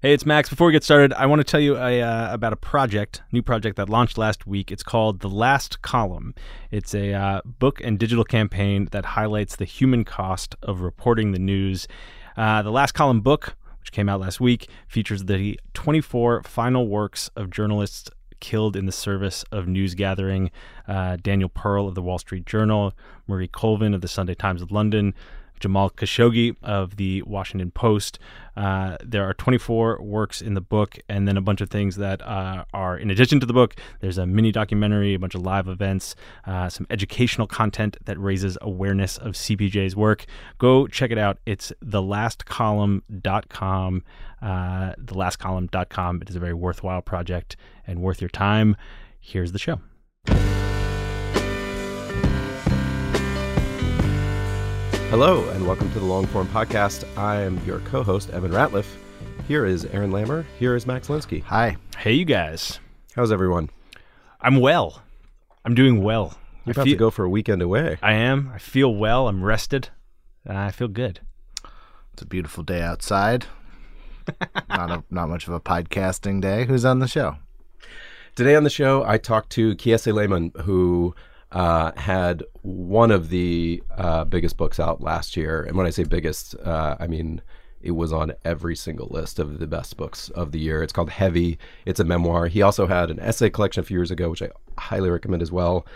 Hey, it's Max. Before we get started, I want to tell you a, uh, about a project, new project that launched last week. It's called The Last Column. It's a uh, book and digital campaign that highlights the human cost of reporting the news. Uh, the Last Column book, which came out last week, features the 24 final works of journalists killed in the service of news gathering. Uh, Daniel Pearl of the Wall Street Journal, Marie Colvin of the Sunday Times of London, Jamal Khashoggi of the Washington Post. Uh, there are 24 works in the book, and then a bunch of things that uh, are in addition to the book. There's a mini documentary, a bunch of live events, uh, some educational content that raises awareness of CPJ's work. Go check it out. It's thelastcolumn.com. Uh, thelastcolumn.com. It is a very worthwhile project and worth your time. Here's the show. Hello, and welcome to the Longform Podcast. I am your co host, Evan Ratliff. Here is Aaron Lammer. Here is Max Linsky. Hi. Hey, you guys. How's everyone? I'm well. I'm doing well. You're I about feel- to go for a weekend away. I am. I feel well. I'm rested. and I feel good. It's a beautiful day outside. not a not much of a podcasting day. Who's on the show? Today on the show, I talked to Kiese Laymon, who uh, had one of the uh, biggest books out last year. And when I say biggest, uh, I mean it was on every single list of the best books of the year. It's called Heavy. It's a memoir. He also had an essay collection a few years ago, which I highly recommend as well,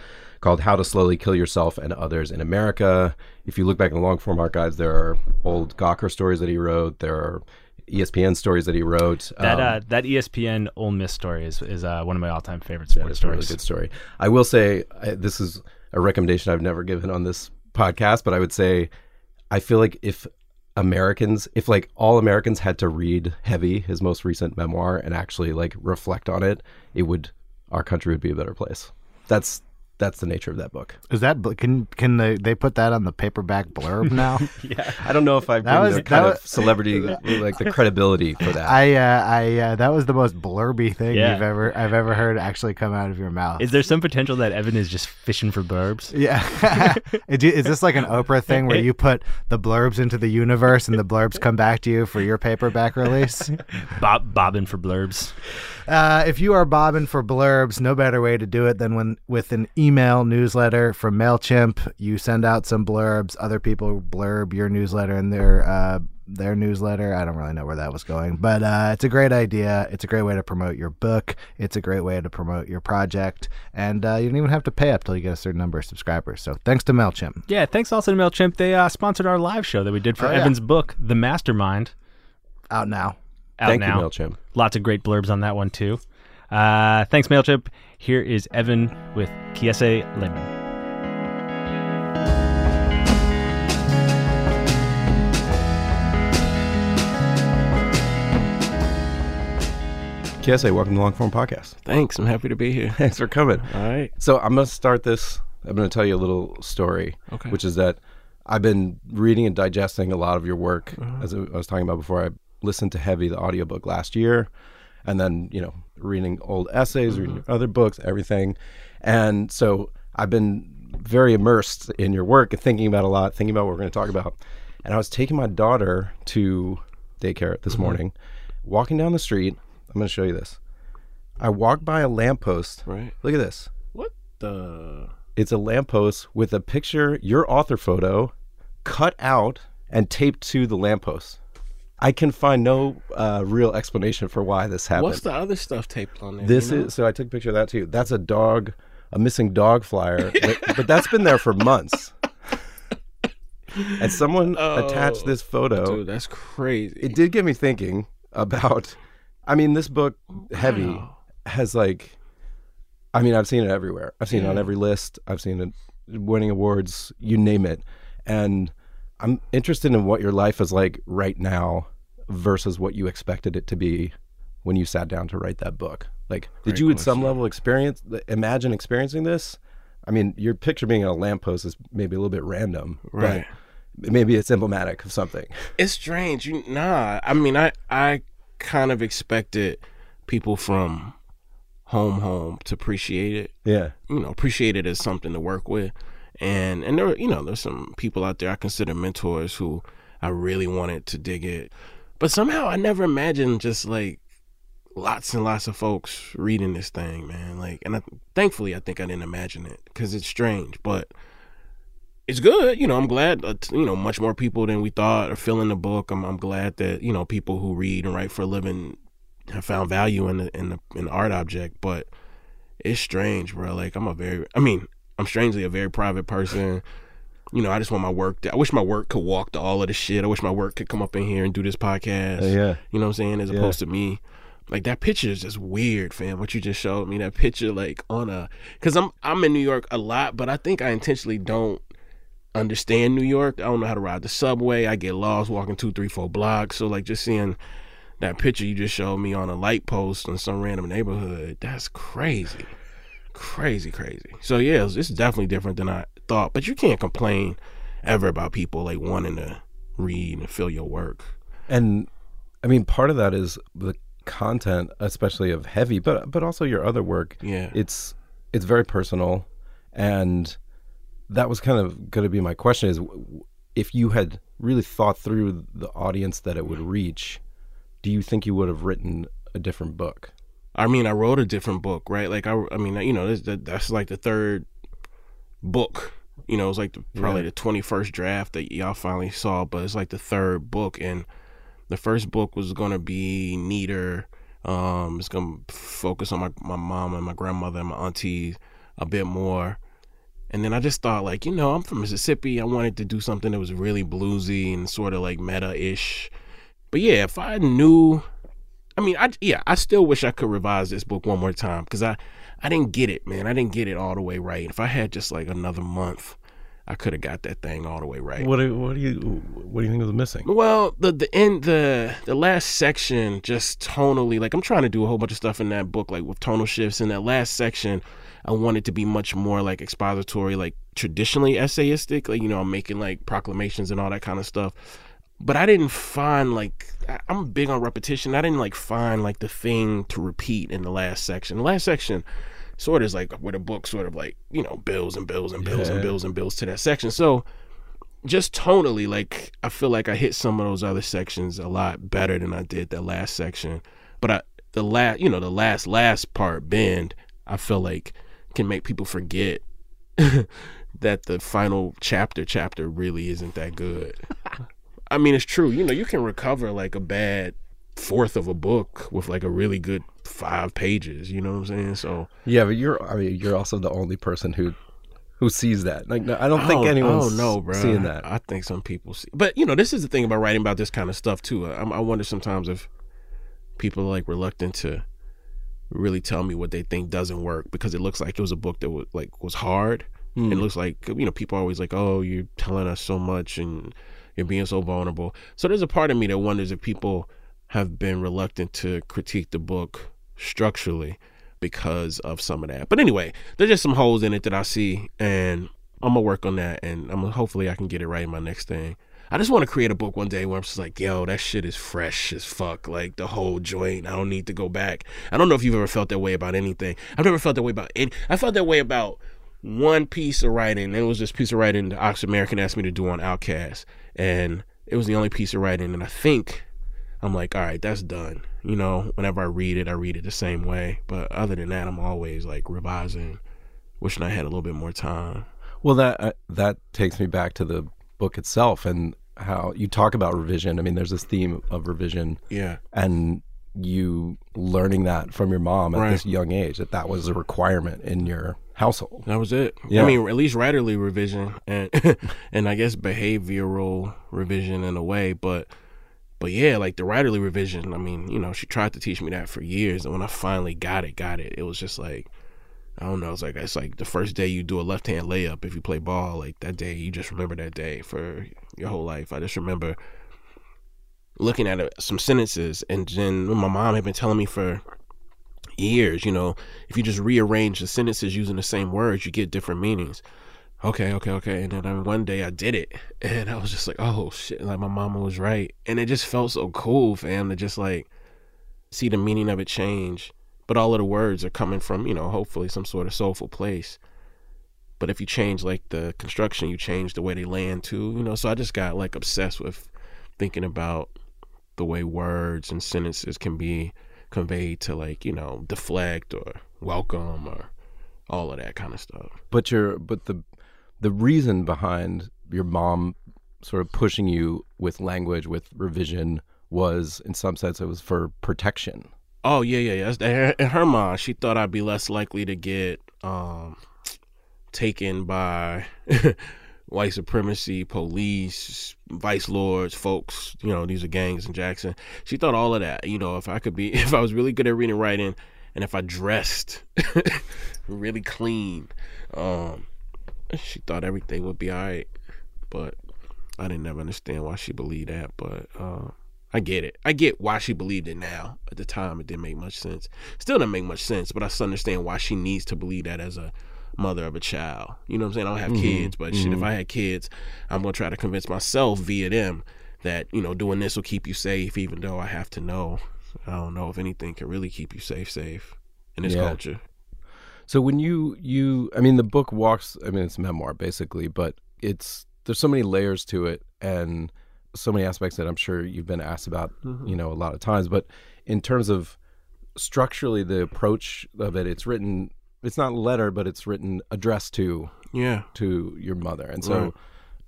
called How to Slowly Kill Yourself and Others in America. If you look back in the Longform archives, there are old Gawker stories that he wrote. There are ESPN stories that he wrote. That Um, uh, that ESPN Ole Miss story is is uh, one of my all time favorite sports a really good story. I will say I, this is a recommendation I've never given on this podcast, but I would say I feel like if Americans, if like all Americans had to read Heavy, his most recent memoir, and actually like reflect on it, it would our country would be a better place. That's that's the nature of that book. Is that can can they they put that on the paperback blurb now? Yeah, I don't know if I've That been was- the kind that of celebrity like the credibility for that. I uh, I uh, that was the most blurby thing Yeah. you've ever I've ever heard actually come out of your mouth. Is there some potential that Evan is just fishing for blurbs? yeah, is is this like an Oprah thing where you put the blurbs into the universe and the blurbs come back to you for your paperback release? Bob bobbing for blurbs. Uh, if you are bobbing for blurbs, no better way to do it than when with an email newsletter from Mailchimp. You send out some blurbs. Other people blurb your newsletter in their uh, their newsletter. I don't really know where that was going, but uh, it's a great idea. It's a great way to promote your book. It's a great way to promote your project, and uh, you don't even have to pay up till you get a certain number of subscribers. So thanks to Mailchimp. Yeah, thanks also to Mailchimp. They uh, sponsored our live show that we did for Oh, yeah. Evan's book, The Mastermind. Out now. Out Thank now. you, Mailchimp. Lots of great blurbs on that one too. Uh, thanks, Mailchimp. Here is Evan with Kiese Laymon. Kiese, welcome to Longform Podcast. Thanks. I'm happy to be here. Thanks for coming. All right. So I'm going to start this. I'm going to tell you a little story, Okay. which is that I've been reading and digesting a lot of your work. Uh-huh. As I was talking about before, I listened to Heavy, the audiobook, last year, and then you know reading old essays, reading Uh-huh. your other books, everything. And so I've been very immersed in your work and thinking about a lot, thinking about what we're going to talk about. And I was taking my daughter to daycare this Mm-hmm. morning, walking down the street. I'm going to show you this. I walked by a lamppost. Right. Look at this. What the? It's a lamppost with a picture, your author photo, cut out and taped to the lamppost. I can find no uh, real explanation for why this happened. What's the other stuff taped on there? This you know? is so. I took a picture of that too. That's a dog, a missing dog flyer, but, but that's been there for months. And someone attached this photo. Oh, Dude, that's crazy. It did get me thinking about. I mean, this book, Heavy, Wow. has like. I mean, I've seen it everywhere. I've seen it on every list. I've seen it winning awards. You name it, and I'm interested in what your life is like right now versus what you expected it to be when you sat down to write that book. Like, did Great you at some question. level experience, imagine experiencing this? I mean, your picture being on a lamppost is maybe a little bit random, Right. but maybe it's emblematic of something. It's strange. You nah. I mean, I I kind of expected people from home home to appreciate it. Yeah. You know, appreciate it as something to work with. And and there you know, there's some people out there I consider mentors who I really wanted to dig it. But somehow I never imagined just like lots and lots of folks reading this thing, man. Like and I, thankfully I think I didn't imagine it cuz it's strange, but it's good. You know, I'm glad, uh, you know, much more people than we thought are filling the book. I'm, I'm glad that, you know, people who read and write for a living have found value in the, in the, in the art object, but it's strange, bro. Like I'm a very, I mean, I'm strangely a very private person. You know, I just want my work. To, I wish my work could walk to all of the shit. I wish my work could come up in here and do this podcast. Uh, yeah. You know what I'm saying? As Yeah. opposed to me. Like that picture is just weird, fam. What you just showed me, that picture, like on a, cause I'm I'm in New York a lot, but I think I intentionally don't understand New York. I don't know how to ride the subway. I get lost walking two, three, four blocks. So like just seeing that picture you just showed me on a light post in some random neighborhood, that's crazy, crazy, crazy. So yeah, it's, it's definitely different than I thought. But you can't complain ever about people like wanting to read and feel your work. And I mean, part of that is the content, especially of heavy, but but also your other work. Yeah. It's it's very personal, and that was kind of going to be my question: is if you had really thought through the audience that it would reach, do you think you would have written a different book? I mean, I wrote a different book, right? Like, I, I mean, you know, this, that, that's like the third book. You know, it's like the, probably Yeah. the twenty first draft that y'all finally saw, but it's like the third book, and the first book was gonna be neater. Um, it's gonna focus on my my mom and my grandmother and my auntie a bit more. And then I just thought, like, you know, I'm from Mississippi. I wanted to do something that was really bluesy and sort of like meta ish. But yeah, if I knew I mean, I yeah, I still wish I could revise this book one more time because I I didn't get it, man. I didn't get it all the way right. If I had just like another month, I could have got that thing all the way right. What do, what do you what do you think was missing? Well, the the end the the last section just tonally like I'm trying to do a whole bunch of stuff in that book like with tonal shifts. In that last section, I wanted to be much more like expository, like traditionally essayistic. Like you know, I'm making like proclamations and all that kind of stuff. But I didn't find like I'm big on repetition. I didn't like find like the thing to repeat in the last section. The last section sort of is like where the book sort of like you know builds and builds and and Yeah. builds and builds to that section. So just tonally, like I feel like I hit some of those other sections a lot better than I did that last section. But I the last you know the last last part bend I feel like can make people forget that the final chapter chapter really isn't that good. I mean it's true. You know you can recover like a bad fourth of a book with like a really good five pages. You know what I'm saying? So Yeah, but you're I mean you're also the only person who who sees that. Like no, I don't think Oh, anyone's oh, no, bro. seeing that. I think some people see, but you know, this is the thing about writing about this kind of stuff too. I, I wonder sometimes if people are like reluctant to really tell me what they think doesn't work because it looks like it was a book that was like was hard. Hmm. It looks like you know people are always like, "Oh, you're telling us so much and you're being so vulnerable." So there's a part of me that wonders if people have been reluctant to critique the book structurally because of some of that. But anyway, there's just some holes in it that I see, and I'm gonna work on that, and I'm gonna, hopefully I can get it right in my next thing. I just want to create a book one day where I'm just like, yo, that shit is fresh as fuck. Like the whole joint. I don't need to go back. I don't know if you've ever felt that way about anything. I've never felt that way about any. I felt that way about one piece of writing. It was this piece of writing the Oxford American asked me to do on OutKast, and it was the only piece of writing. And I think I'm like, all right, that's done. You know, whenever I read it, I read it the same way. But other than that, I'm always like revising, wishing I had a little bit more time. Well, that uh, that takes me back to the book itself and how you talk about revision. I mean, there's this theme of revision, Yeah. and you learning that from your mom at Right. this young age that that was a requirement in your household. That was it. Yeah. I mean, at least writerly revision and and I guess behavioral revision in a way, but but yeah, like the writerly revision. I mean, you know, she tried to teach me that for years, and when I finally got it, got it, it was just like I don't know. It's like it's like the first day you do a left hand layup if you play ball. Like that day, you just remember that day for your whole life. I just remember looking at some sentences, and then my mom had been telling me for years, you know, if you just rearrange the sentences using the same words, you get different meanings. Okay, okay, okay. And then um, one day I did it, and I was just like, oh shit, like my mama was right, and it just felt so cool, fam, to just like see the meaning of it change. But all of the words are coming from, you know, hopefully some sort of soulful place. But if you change like the construction, you change the way they land too, you know. So I just got like obsessed with thinking about the way words and sentences can be conveyed to like you know deflect or welcome or all of that kind of stuff But your but the the reason behind your mom sort of pushing you with language with revision was in some sense it was for protection. oh yeah yeah yeah in her mind she thought i'd be less likely to get um taken by white supremacy police vice lords folks you know these are gangs in jackson she thought all of that you know if i could be if i was really good at reading and writing and if i dressed really clean um she thought everything would be all right but i didn't ever understand why she believed that but uh I get it. I get why she believed it now. At the time, it didn't make much sense. Still didn't make much sense, but I still understand why she needs to believe that as a mother of a child. You know what I'm saying? I don't have kids, but shit, if I had kids, I'm gonna try to convince myself via them that you know doing this will keep you safe, even though I have to know. I don't know if anything can really keep you safe, safe in this Yeah. culture. So when you you I mean the book walks I mean it's memoir basically, but it's there's so many layers to it and so many aspects that I'm sure you've been asked about, mm-hmm. you know, a lot of times, but in terms of structurally the approach of it, it's written it's not a letter, but it's written addressed to Yeah, to your mother. And so Right.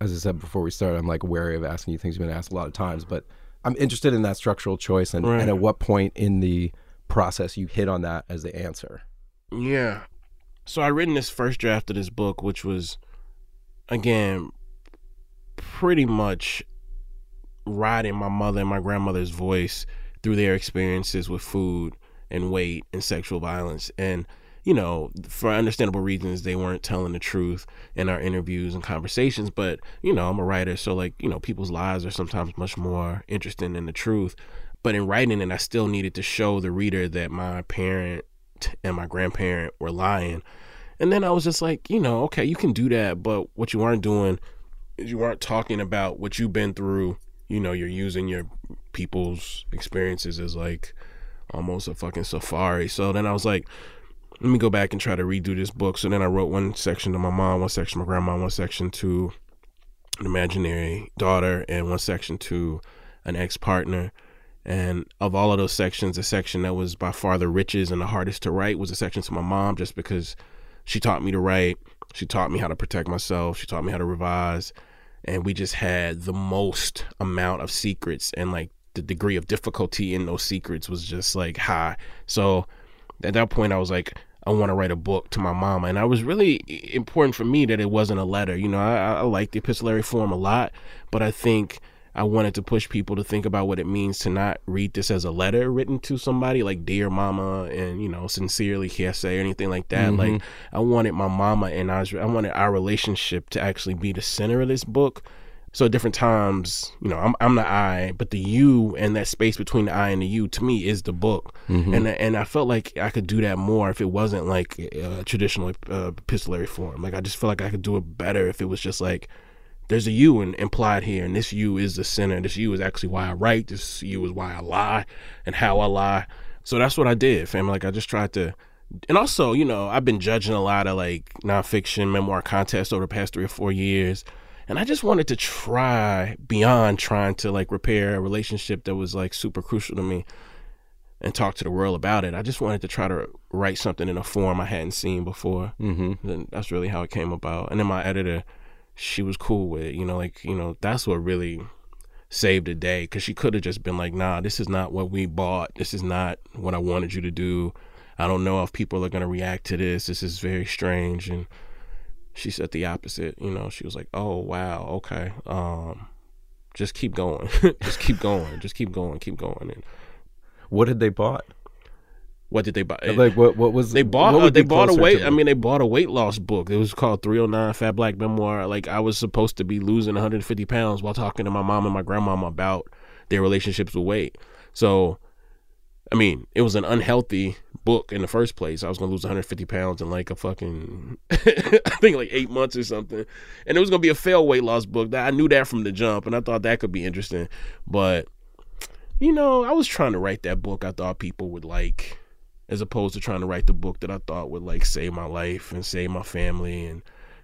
as I said before we started, I'm like wary of asking you things you've been asked a lot of times, but I'm interested in that structural choice and, Right. and at what point in the process you hit on that as the answer. Yeah. So I written this first draft of this book, which was, again, pretty much riding my mother and my grandmother's voice through their experiences with food and weight and sexual violence. And, you know, for understandable reasons, they weren't telling the truth in our interviews and conversations. But, you know, I'm a writer, so, like, you know, people's lives are sometimes much more interesting than the truth. But in writing it, I still needed to show the reader that my parent and my grandparent were lying. And then I was just like, you know, okay, you can do that, but what you aren't doing is you aren't talking about what you've been through. You know, you're using your people's experiences as like almost a fucking safari. So then I was like, let me go back and try to redo this book. So then I wrote one section to my mom, one section to my grandma, one section to an imaginary daughter, and one section to an ex partner. And of all of those sections, the section that was by far the richest and the hardest to write was a section to my mom, just because she taught me to write. She taught me how to protect myself. She taught me how to revise. And we just had the most amount of secrets and like the degree of difficulty in those secrets was just like high. So at that point, I was like, I want to write a book to my mama. And I was really important for me that it wasn't a letter. You know, I, I like the epistolary form a lot, but I think I wanted to push people to think about what it means to not read this as a letter written to somebody like dear mama and you know sincerely say or anything like that. Like I wanted my mama and I, was, I wanted our relationship to actually be the center of this book. So at different times, you know, I'm I'm the I, but the you and that space between the I and the you to me is the book, and and I felt like I could do that more if it wasn't like a traditional uh, epistolary form. Like I just feel like I could do it better if it was just like there's a you in, implied here, and this you is the center. This you is actually why I write. This you is why I lie and how I lie. So that's what I did, fam. Like I just tried to, and also, you know, I've been judging a lot of like nonfiction memoir contests over the past three or four years, And I just wanted to try beyond trying to like repair a relationship that was like super crucial to me and talk to the world about it. I just wanted to try to write something in a form I hadn't seen before. Mm-hmm. And that's really how it came about. And then my editor, she was cool with it. You know, like, you know, that's what really saved the day because she could have just been like, nah, this is not what we bought. This is not what I wanted you to do. I don't know if people are going to react to this. This is very strange. And she said the opposite. You know, she was like, oh, wow, okay. Um, just keep going. just keep going. Just keep going. Keep going. And, What had they bought? What did they buy? Like what? What was They bought uh, they bought a weight. I mean, they bought a weight loss book. It was called 309 Fat Black Memoir. Like I was supposed to be losing 150 pounds while talking to my mom and my grandmom about their relationships with weight. So, I mean, it was an unhealthy book in the first place. I was gonna lose 150 pounds in like a fucking, I think like eight months or something, and it was gonna be a fail weight loss book. That I knew that from the jump, and I thought that could be interesting. But you know, I was trying to write that book I thought people would like, as opposed to trying to write the book that I thought would like save my life and save my family and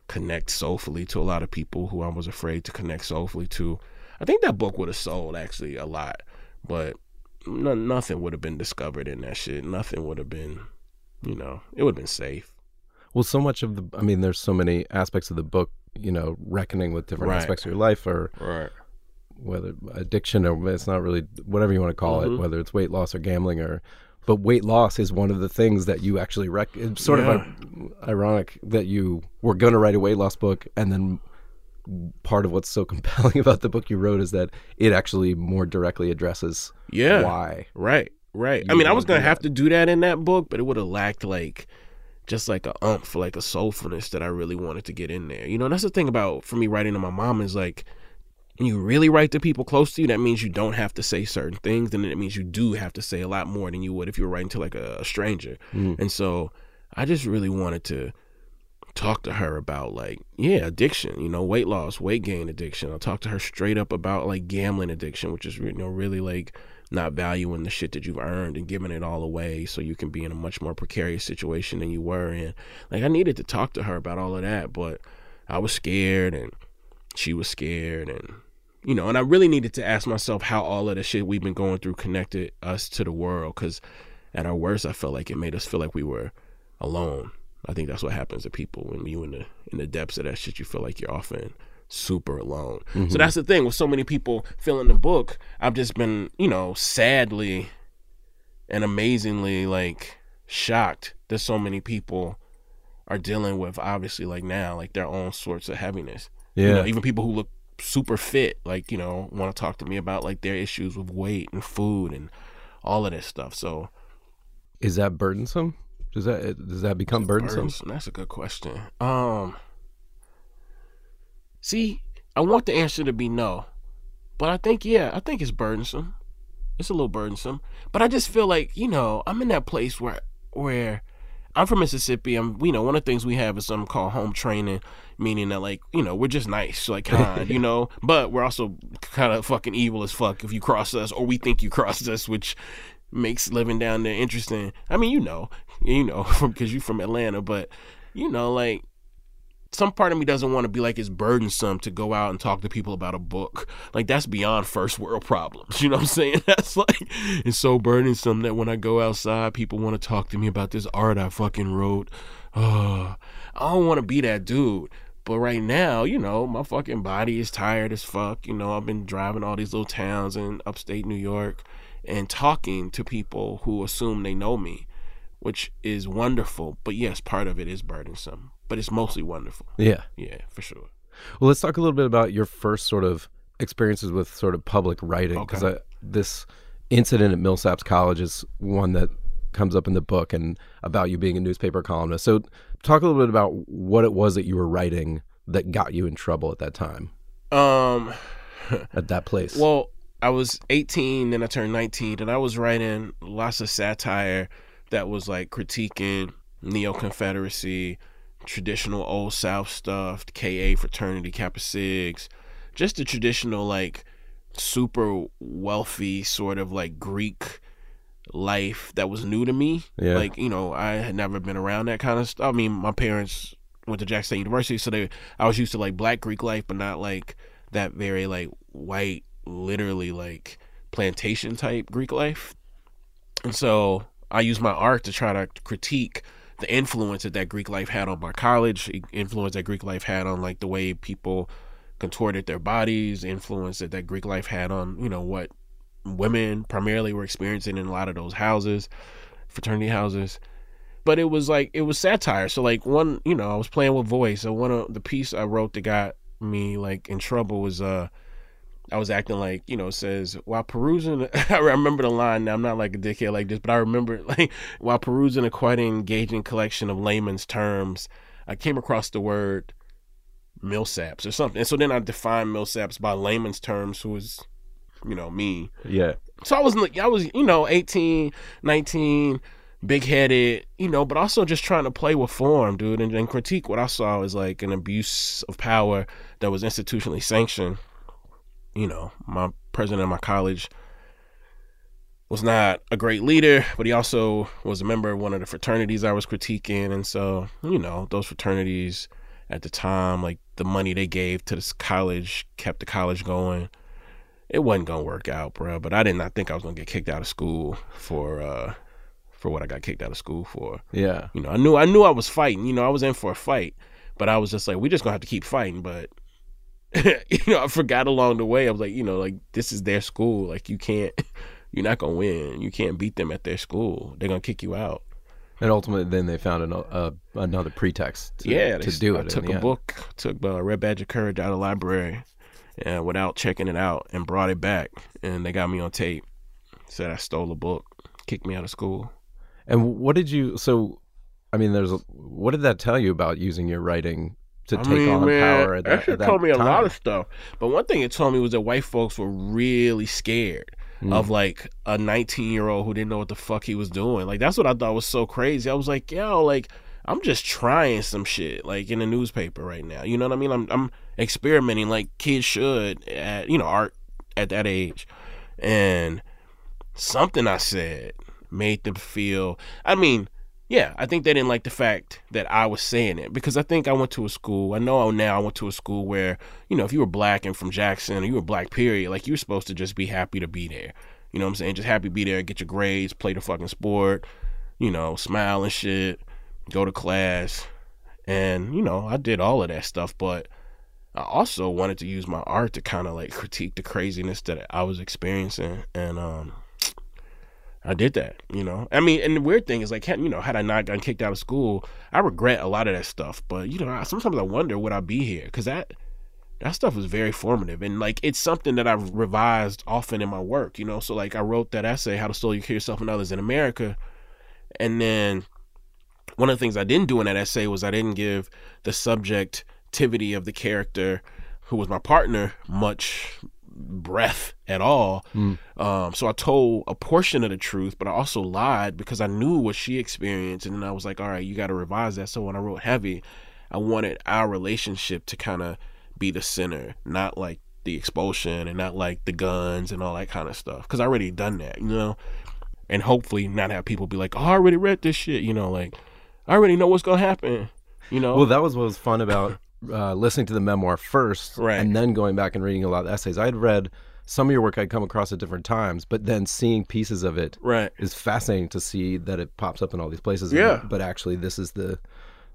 connect soulfully to a lot of people who I was afraid to connect soulfully to. I think that book would have sold actually a lot, but no, nothing would have been discovered in that shit. Nothing would have been, you know, it would have been safe. Well, so much of the, I mean, there's so many aspects of the book, you know, reckoning with different Right. aspects of your life or Right. whether addiction or it's not really, whatever you want to call Mm-hmm. it, whether it's weight loss or gambling or, but weight loss is one of the things that you actually rec. It's sort Yeah. of ironic that you were going to write a weight loss book and then part of what's so compelling about the book you wrote is that it actually more directly addresses Yeah. why. Right, right. I mean, I was gonna have that. to do that in that book, but it would have lacked like just like a umph, like a soulfulness that I really wanted to get in there. You know, and that's the thing about for me writing to my mom is like when you really write to people close to you, that means you don't have to say certain things, and it means you do have to say a lot more than you would if you were writing to like a, a stranger. Mm. And so I just really wanted to talk to her about like yeah addiction you know weight loss weight gain addiction. I'll talk to her straight up about like gambling addiction which is you know really like not valuing the shit that you've earned and giving it all away so you can be in a much more precarious situation than you were in. Like i needed to talk to her about all of that but i was scared and she was scared and you know and i really needed to ask myself how all of the shit we've been going through connected us to the world because at our worst i felt like it made us feel like we were alone I think that's what happens to people when you in the in the depths of that shit. You feel like you're often super alone. So mm-hmm. that's the thing with so many people filling the book. I've just been, you know, sadly and amazingly like shocked that so many people are dealing with obviously like now like their own sorts of heaviness. You Yeah. know, even people who look super fit, like you know, want to talk to me about like their issues with weight and food and all of this stuff. So Is that burdensome? Does that does that become burdensome? Burdensome? That's a good question. Um, see, I want the answer to be no, but I think yeah, I think it's burdensome. It's a little burdensome, but I just feel like you know I'm in that place where where I'm from Mississippi. I'm you know one of the things we have is something called home training, meaning that like you know we're just nice, like kind, you know, but we're also kind of fucking evil as fuck if you cross us or we think you crossed us, which makes living down there interesting. I mean, you know, you know, because you're from Atlanta, but you know, like some part of me doesn't want to be like it's burdensome to go out and talk to people about a book. Like that's beyond first world problems. You know what I'm saying? That's like it's so burdensome that when I go outside, people want to talk to me about this art I fucking wrote. Oh, I don't want to be that dude. But right now, you know, my fucking body is tired as fuck. You know, I've been driving all these little towns in upstate New York and talking to people who assume they know me, which is wonderful. But yes, part of it is burdensome, but it's mostly wonderful. Yeah. Yeah, for sure. Well, let's talk a little bit about your first sort of experiences with sort of public writing because Okay. this incident at Millsaps College is one that comes up in the book and about you being a newspaper columnist. So, talk a little bit about what it was that you were writing that got you in trouble at that time Um, at that place. well, I was 18, then I turned 19, and I was writing lots of satire that was like critiquing neo Confederacy, traditional Old South stuff, KA fraternity, Kappa Sigs, just the traditional like super wealthy sort of like Greek life that was new to me. Yeah. Like, you know, I had never been around that kind of stuff. I mean, my parents went to Jackson State University, so they I was used to like black Greek life, but not like that very like white, literally like plantation type Greek life. And so I used my art to try to critique the influence that that Greek life had on my college, influence that Greek life had on like the way people contorted their bodies, influence that that Greek life had on you know what women primarily were experiencing in a lot of those houses, fraternity houses. But it was like it was satire. So like one, you know, I was playing with voice. So one of the piece I wrote that got me like in trouble was uh I was acting like, you know, says while perusing I remember the line now I'm not like a dickhead like this, but I remember like while perusing a quite engaging collection of layman's terms, I came across the word millsaps or something. And so then I defined millsaps by Laymon's terms who was, you know, me. Yeah. So I was like I was, you know, 18, 19, big headed, you know, but also just trying to play with form, dude, and, and critique what I saw as like an abuse of power that was institutionally sanctioned you know, my president of my college was not a great leader, but he also was a member of one of the fraternities I was critiquing. And so, you know, those fraternities at the time, like the money they gave to this college kept the college going. It wasn't gonna work out, bro. But I did not think I was gonna get kicked out of school for uh for what I got kicked out of school for. Yeah. You know, I knew I knew I was fighting, you know, I was in for a fight. But I was just like, we just gonna have to keep fighting. But you know, I forgot along the way. I was like, you know, like this is their school. Like you can't, you're not gonna win. You can't beat them at their school. They're gonna kick you out. And ultimately, then they found an, uh, another pretext. To, yeah, to do it. I it. took a end. book, took uh, Red Badge of Courage out of the library, and without checking it out, and brought it back, and they got me on tape. Said I stole a book, kicked me out of school. And what did you? So, I mean, there's. A, what did that tell you about using your writing to I take mean, on man, power? At that, that shit told me a lot of stuff. But one thing it told me was that white folks were really scared Mm. of like a 19 year old who didn't know what the fuck he was doing. Like that's what I thought was so crazy. I was like, yo, like I'm just trying some shit like in the newspaper right now. You know what I mean? I'm I'm experimenting like kids should at you know art at that age, and something I said made them feel. I mean. Yeah, I think they didn't like the fact that I was saying it because I think I went to a school. I know now I went to a school where, you know, if you were black and from Jackson or you were black, period, like you were supposed to just be happy to be there. You know what I'm saying? Just happy to be there, get your grades, play the fucking sport, you know, smile and shit, go to class. And, you know, I did all of that stuff, but I also wanted to use my art to kind of like critique the craziness that I was experiencing. And, um, I did that, you know. I mean, and the weird thing is, like, you know, had I not gotten kicked out of school, I regret a lot of that stuff. But you know, sometimes I wonder would I be here because that that stuff was very formative, and like it's something that I've revised often in my work, you know. So like, I wrote that essay, "How to Slowly Kill Yourself and Others in America," and then one of the things I didn't do in that essay was I didn't give the subjectivity of the character who was my partner much breath at all. Um, so I told a portion of the truth, but I also lied because I knew what she experienced. And then I was like, all right, you got to revise that. So when I wrote Heavy, I wanted our relationship to kind of be the center, not like the expulsion and not like the guns and all that kind of stuff. Because I already done that, you know? And hopefully not have people be like, oh, I already read this shit, you know? Like, I already know what's going to happen, you know? Well, that was what was fun about uh, listening to the memoir first, Right. and then going back and reading a lot of essays. I had read some of your work I'd come across at different times, but then seeing pieces of it right. is fascinating to see that it pops up in all these places. Yeah. but actually, this is the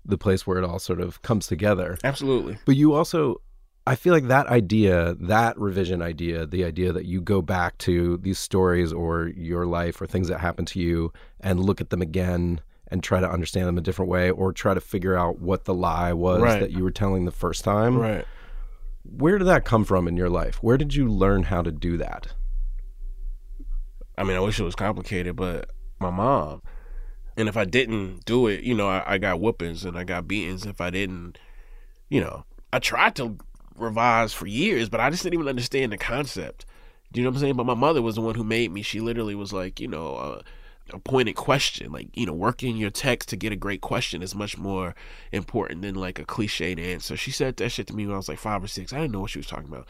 the place where it all sort of comes together. Absolutely. But you also, I feel like that idea, that revision idea, the idea that you go back to these stories or your life or things that happen to you and look at them again and try to understand them a different way or try to figure out what the lie was Right. that you were telling the first time. Right. Where did that come from in your life? Where did you learn how to do that? I mean, I wish it was complicated, but my mom. And if I didn't do it, you know, I, I got whoopings and I got beatings. If I didn't, you know, I tried to revise for years, but I just didn't even understand the concept. Do you know what I'm saying? But my mother was the one who made me. She literally was like, you know, uh, a pointed question. Like, you know, working your text to get a great question is much more important than like a cliched answer. She said that shit to me when I was like five or six. I didn't know what she was talking about.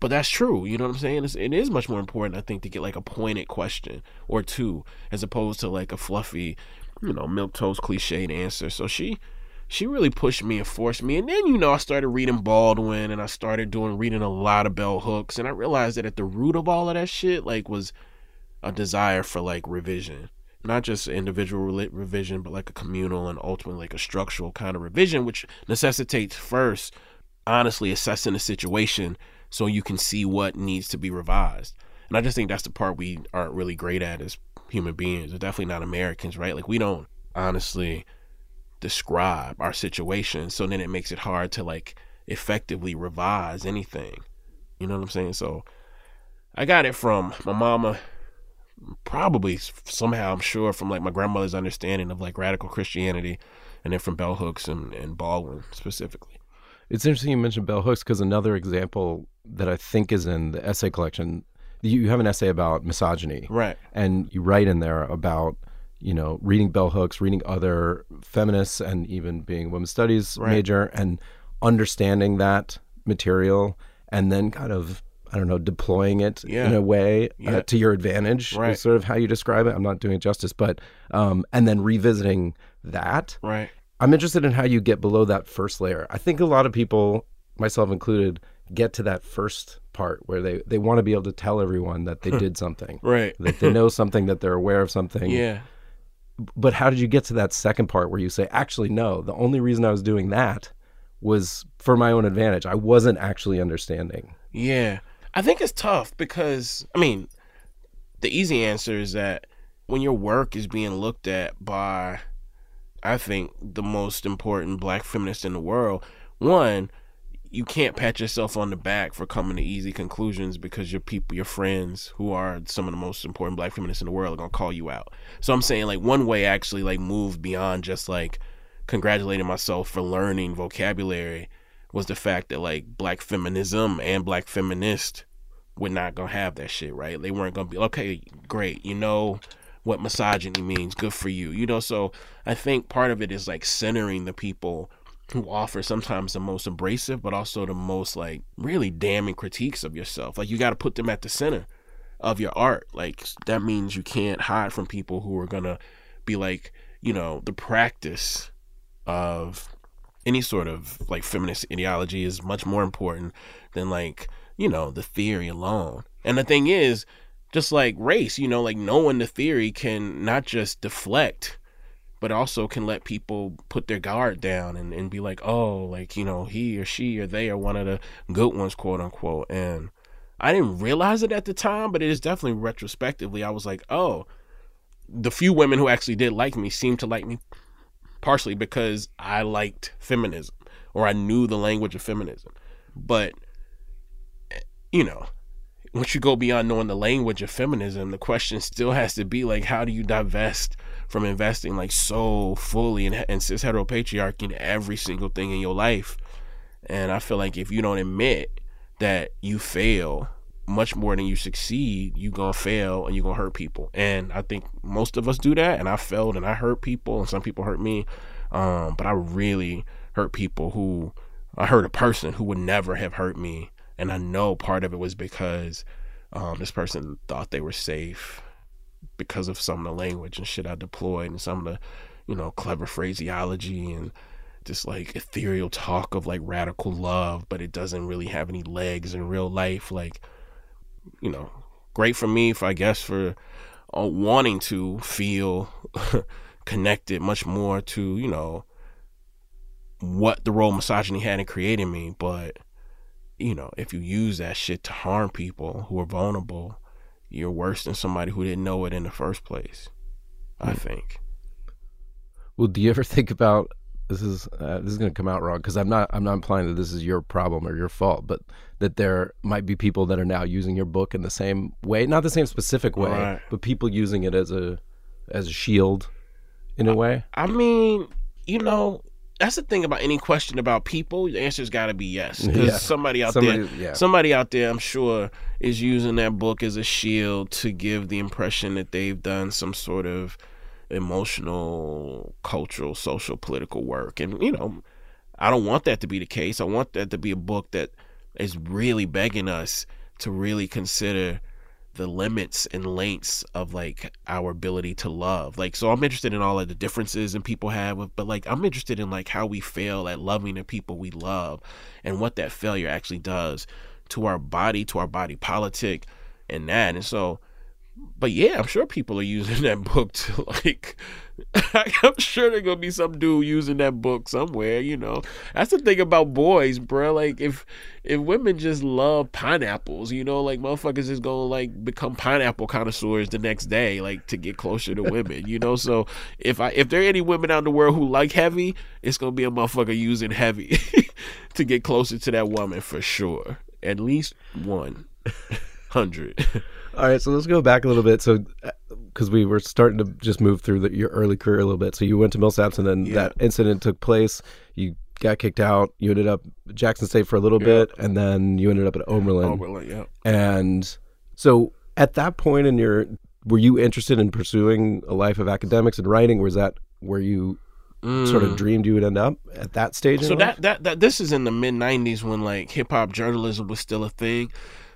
But that's true. You know what I'm saying? It's, it is much more important, I think, to get like a pointed question or two as opposed to like a fluffy, you know, milk toast cliched answer. So she she really pushed me and forced me. And then, you know, I started reading Baldwin and I started doing reading a lot of bell hooks. And I realized that at the root of all of that shit, like, was a desire for like revision. Not just individual revision, but like a communal and ultimately like a structural kind of revision, which necessitates first, honestly, assessing the situation so you can see what needs to be revised. And I just think that's the part we aren't really great at as human beings. We're definitely not Americans, right? Like we don't honestly describe our situation. So then it makes it hard to like effectively revise anything. You know what I'm saying? So I got it from my mama, probably somehow, I'm sure, from like my grandmother's understanding of like radical Christianity, and then from bell hooks and, and Baldwin specifically. It's interesting you mentioned bell hooks because another example that I think is in the essay collection, you have an essay about misogyny. Right. And you write in there about you know, reading bell hooks, reading other feminists, and even being a women's studies right. major, and understanding that material, and then kind of I don't know, deploying it yeah. in a way uh, yeah. uh, to your advantage right. is sort of how you describe it. I'm not doing it justice, but um, and then revisiting that. Right. I'm interested in how you get below that first layer. I think a lot of people, myself included, get to that first part where they, they want to be able to tell everyone that they did something. right. That they know something, that they're aware of something. Yeah but how did you get to that second part where you say, actually, no, the only reason I was doing that was for my own advantage. I wasn't actually understanding. Yeah. I think it's tough because, I mean, the easy answer is that when your work is being looked at by, I think, the most important black feminists in the world, one, you can't pat yourself on the back for coming to easy conclusions because your people, your friends who are some of the most important black feminists in the world are gonna call you out. So I'm saying like one way actually like moved beyond just like congratulating myself for learning vocabulary was the fact that like black feminism and black feminist were not gonna have that shit, right? They weren't gonna be okay, great, you know what misogyny means, good for you. You know, so I think part of it is like centering the people who offer sometimes the most abrasive but also the most like really damning critiques of yourself like you got to put them at the center of your art like that means you can't hide from people who are gonna be like you know the practice of any sort of like feminist ideology is much more important than like you know the theory alone and the thing is just like race you know like knowing the theory can not just deflect but also can let people put their guard down and, and be like, oh, like, you know, he or she or they are one of the good ones, quote unquote. And I didn't realize it at the time, but it is definitely retrospectively, I was like, oh, the few women who actually did like me seemed to like me partially because I liked feminism or I knew the language of feminism. But, you know, once you go beyond knowing the language of feminism, the question still has to be like, how do you divest from investing like so fully in, in cis heteropatriarchy in every single thing in your life. And I feel like if you don't admit that you fail much more than you succeed, you're gonna fail and you're gonna hurt people. And I think most of us do that. And I failed and I hurt people, and some people hurt me. Um, but I really hurt people who I hurt a person who would never have hurt me. And I know part of it was because um, this person thought they were safe because of some of the language and shit I deployed and some of the, you know, clever phraseology and just like ethereal talk of like radical love, but it doesn't really have any legs in real life. Like, you know, great for me for I guess for uh, wanting to feel connected much more to you know what the role misogyny had in creating me, but you know, if you use that shit to harm people who are vulnerable, you're worse than somebody who didn't know it in the first place. I hmm. think. Well, do you ever think about this is uh, this is going to come out wrong because I'm not I'm not implying that this is your problem or your fault, but that there might be people that are now using your book in the same way, not the same specific way, right. but people using it as a as a shield in a way. I mean, you know, that's the thing about any question about people. The answer's got to be yes, because yeah. somebody out somebody, there, yeah. somebody out there, I'm sure, is using that book as a shield to give the impression that they've done some sort of emotional, cultural, social, political work. And you know, I don't want that to be the case. I want that to be a book that is really begging us to really consider the limits and lengths of like our ability to love. Like so I'm interested in all of the differences and people have but like I'm interested in like how we fail at loving the people we love and what that failure actually does to our body, to our body politic and that. And so but yeah, I'm sure people are using that book to like. I'm sure there's gonna be some dude using that book somewhere. You know, that's the thing about boys, bro. Like if if women just love pineapples, you know, like motherfuckers is gonna like become pineapple connoisseurs the next day, like to get closer to women. You know, so if I if there are any women out in the world who like heavy, it's gonna be a motherfucker using heavy to get closer to that woman for sure. At least one hundred. All right, so let's go back a little bit. So, because we were starting to just move through the, your early career a little bit. So you went to Millsaps, and then Yeah. that incident took place. You got kicked out. You ended up Jackson State for a little bit, and then you ended up at Oberlin. Oberlin, yeah. And so, at that point in your, were you interested in pursuing a life of academics and writing? Was that where you sort of dreamed you would end up at that stage? in Mm. So that that that this is in the mid '90s when like hip hop journalism was still a thing.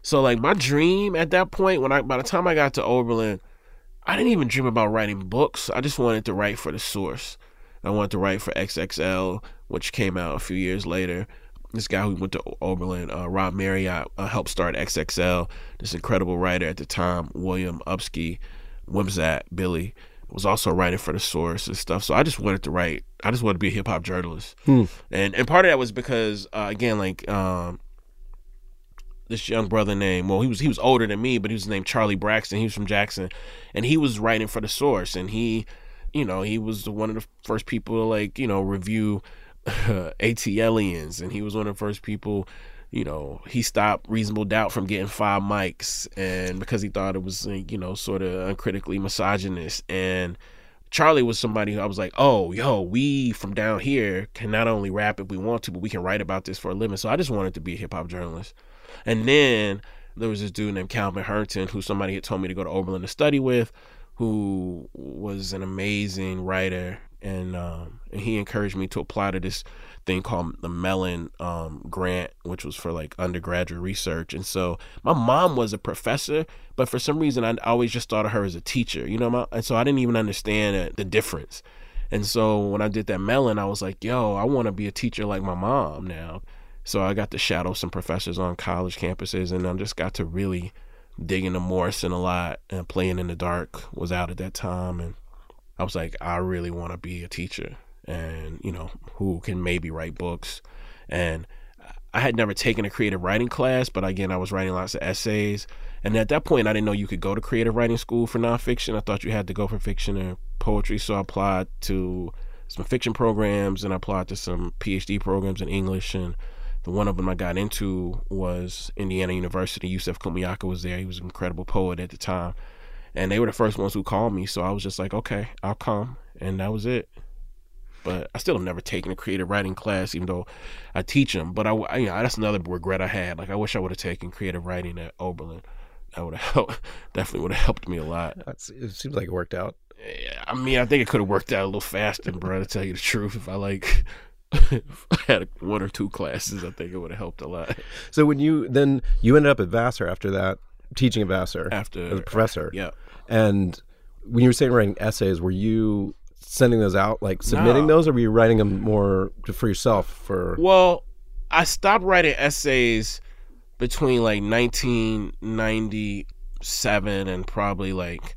So like my dream at that point, when I by the time I got to Oberlin, I didn't even dream about writing books. I just wanted to write for the source. I wanted to write for XXL, which came out a few years later. This guy who went to Oberlin, uh, Rob Marriott, uh, helped start XXL. This incredible writer at the time, William Upski, Wimsatt, Billy, was also writing for the source and stuff. So I just wanted to write. I just wanted to be a hip hop journalist, and and part of that was because uh, again, like um, this young brother named well, he was he was older than me, but he was named Charlie Braxton. He was from Jackson, and he was writing for the source, and he, you know, he was one of the first people to like you know review ATLiens, and he was one of the first people. You know, he stopped Reasonable Doubt from getting five mics, and because he thought it was, you know, sort of uncritically misogynist. And Charlie was somebody who I was like, oh, yo, we from down here can not only rap if we want to, but we can write about this for a living. So I just wanted to be a hip hop journalist. And then there was this dude named Calvin Hernton, who somebody had told me to go to Oberlin to study with, who was an amazing writer. And, um, and he encouraged me to apply to this thing called the Mellon um, Grant, which was for like undergraduate research. And so my mom was a professor, but for some reason I always just thought of her as a teacher, you know. And so I didn't even understand the difference. And so when I did that Mellon, I was like, yo, I want to be a teacher like my mom now. So I got to shadow some professors on college campuses, and I just got to really dig into Morrison a lot. And playing in the dark was out at that time, and I was like, I really want to be a teacher, and you know, who can maybe write books. And I had never taken a creative writing class, but again, I was writing lots of essays. And at that point, I didn't know you could go to creative writing school for nonfiction. I thought you had to go for fiction or poetry. So I applied to some fiction programs and I applied to some PhD programs in English. And the one of them I got into was Indiana University. Yusef Komunyakaa was there. He was an incredible poet at the time. And they were the first ones who called me. So I was just like, okay, I'll come. And that was it but I still have never taken a creative writing class, even though I teach them. But I, I you know, that's another regret I had. Like I wish I would have taken creative writing at Oberlin. That would have helped. Definitely would have helped me a lot. That's, it seems like it worked out. Yeah, I mean, I think it could have worked out a little faster, bro. To tell you the truth, if I like if I had one or two classes, I think it would have helped a lot. So when you then you ended up at Vassar after that, teaching at Vassar After as a professor. yeah. And when you were saying writing essays, were you sending those out, like submitting No. those, or were you writing them more for yourself? For Well, I stopped writing essays between like 1997 and probably like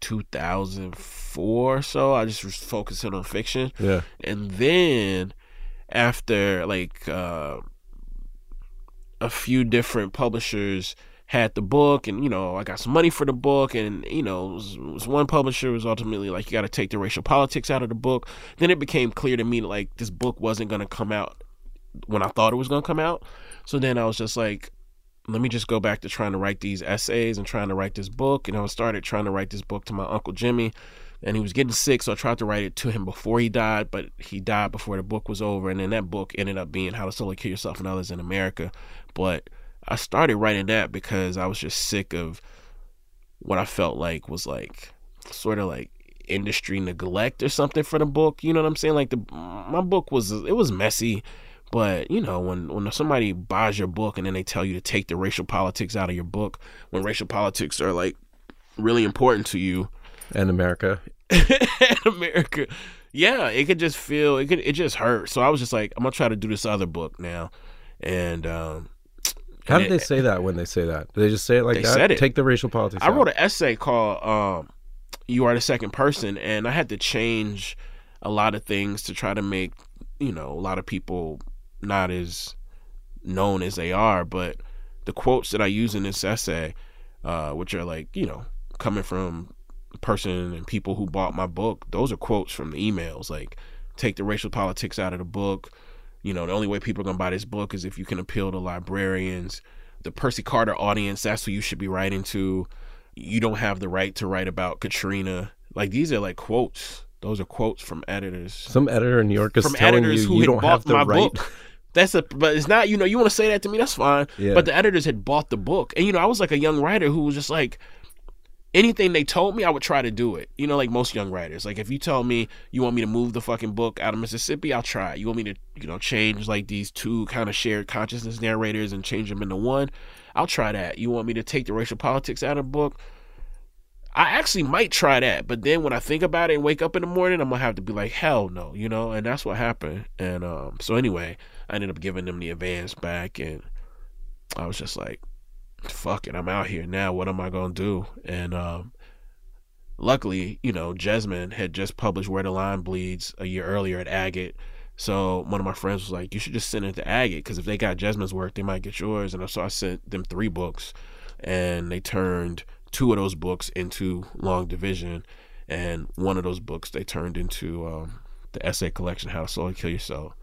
2004 or so. I just was focusing on fiction. yeah, And then after like uh, a few different publishers had the book and you know I got some money for the book and you know it was, it was one publisher was ultimately like you got to take the racial politics out of the book. Then it became clear to me like this book wasn't going to come out when I thought it was going to come out. So then I was just like let me just go back to trying to write these essays and trying to write this book. And I started trying to write this book to my uncle Jimmy and he was getting sick so I tried to write it to him before he died but he died before the book was over and then that book ended up being How to Slowly Kill Yourself and Others in America but I started writing that because I was just sick of what I felt like was like sort of like industry neglect or something for the book. You know what I'm saying? Like the my book was it was messy, But you know, when when somebody buys your book and then they tell you to take the racial politics out of your book, when racial politics are like really important to you, And America. in America, yeah, it could just feel it could it just hurt. So I was just like, I'm gonna try to do this other book now, and um, How and do they say that when they say that? Do they just say it like They that? said it. Take the racial politics. I wrote an essay called um, "You Are the Second Person," and I had to change a lot of things to try to make you know a lot of people not as known as they are. But the quotes that I use in this essay, uh, which are like you know coming from person and people who bought my book, those are quotes from the emails. Like, take the racial politics out of the book. You know, the only way people are gonna buy this book is if you can appeal to librarians. The Percy Carter audience, that's who you should be writing to. You don't have the right to write about Katrina. Like these are like quotes. Those are quotes from editors. Some editor in New York is from telling editors you who you don't bought have the my right. book. That's a but it's not, you know, you want to say that to me, that's fine. Yeah. But the editors had bought the book. And you know, I was like a young writer who was just like anything they told me, I would try to do it. You know, like most young writers. Like if you tell me you want me to move the fucking book out of Mississippi, I'll try. You want me to, you know, change like these two kind of shared consciousness narrators and change them into one, I'll try that. You want me to take the racial politics out of the book? I actually might try that, but then when I think about it and wake up in the morning, I'm gonna have to be like, hell no, you know, and that's what happened. And um, so anyway, I ended up giving them the advance back, and I was just like, fuck it, I'm out here now. What am I gonna do? And um, luckily, you know, Jesmyn had just published Where the Line Bleeds a year earlier at Agate. So one of my friends was like, "You should just send it to Agate because if they got Jesmyn's work, they might get yours." And so I sent them three books, and they turned two of those books into Long Division, and one of those books they turned into um, the essay collection How to Slowly Kill Yourself.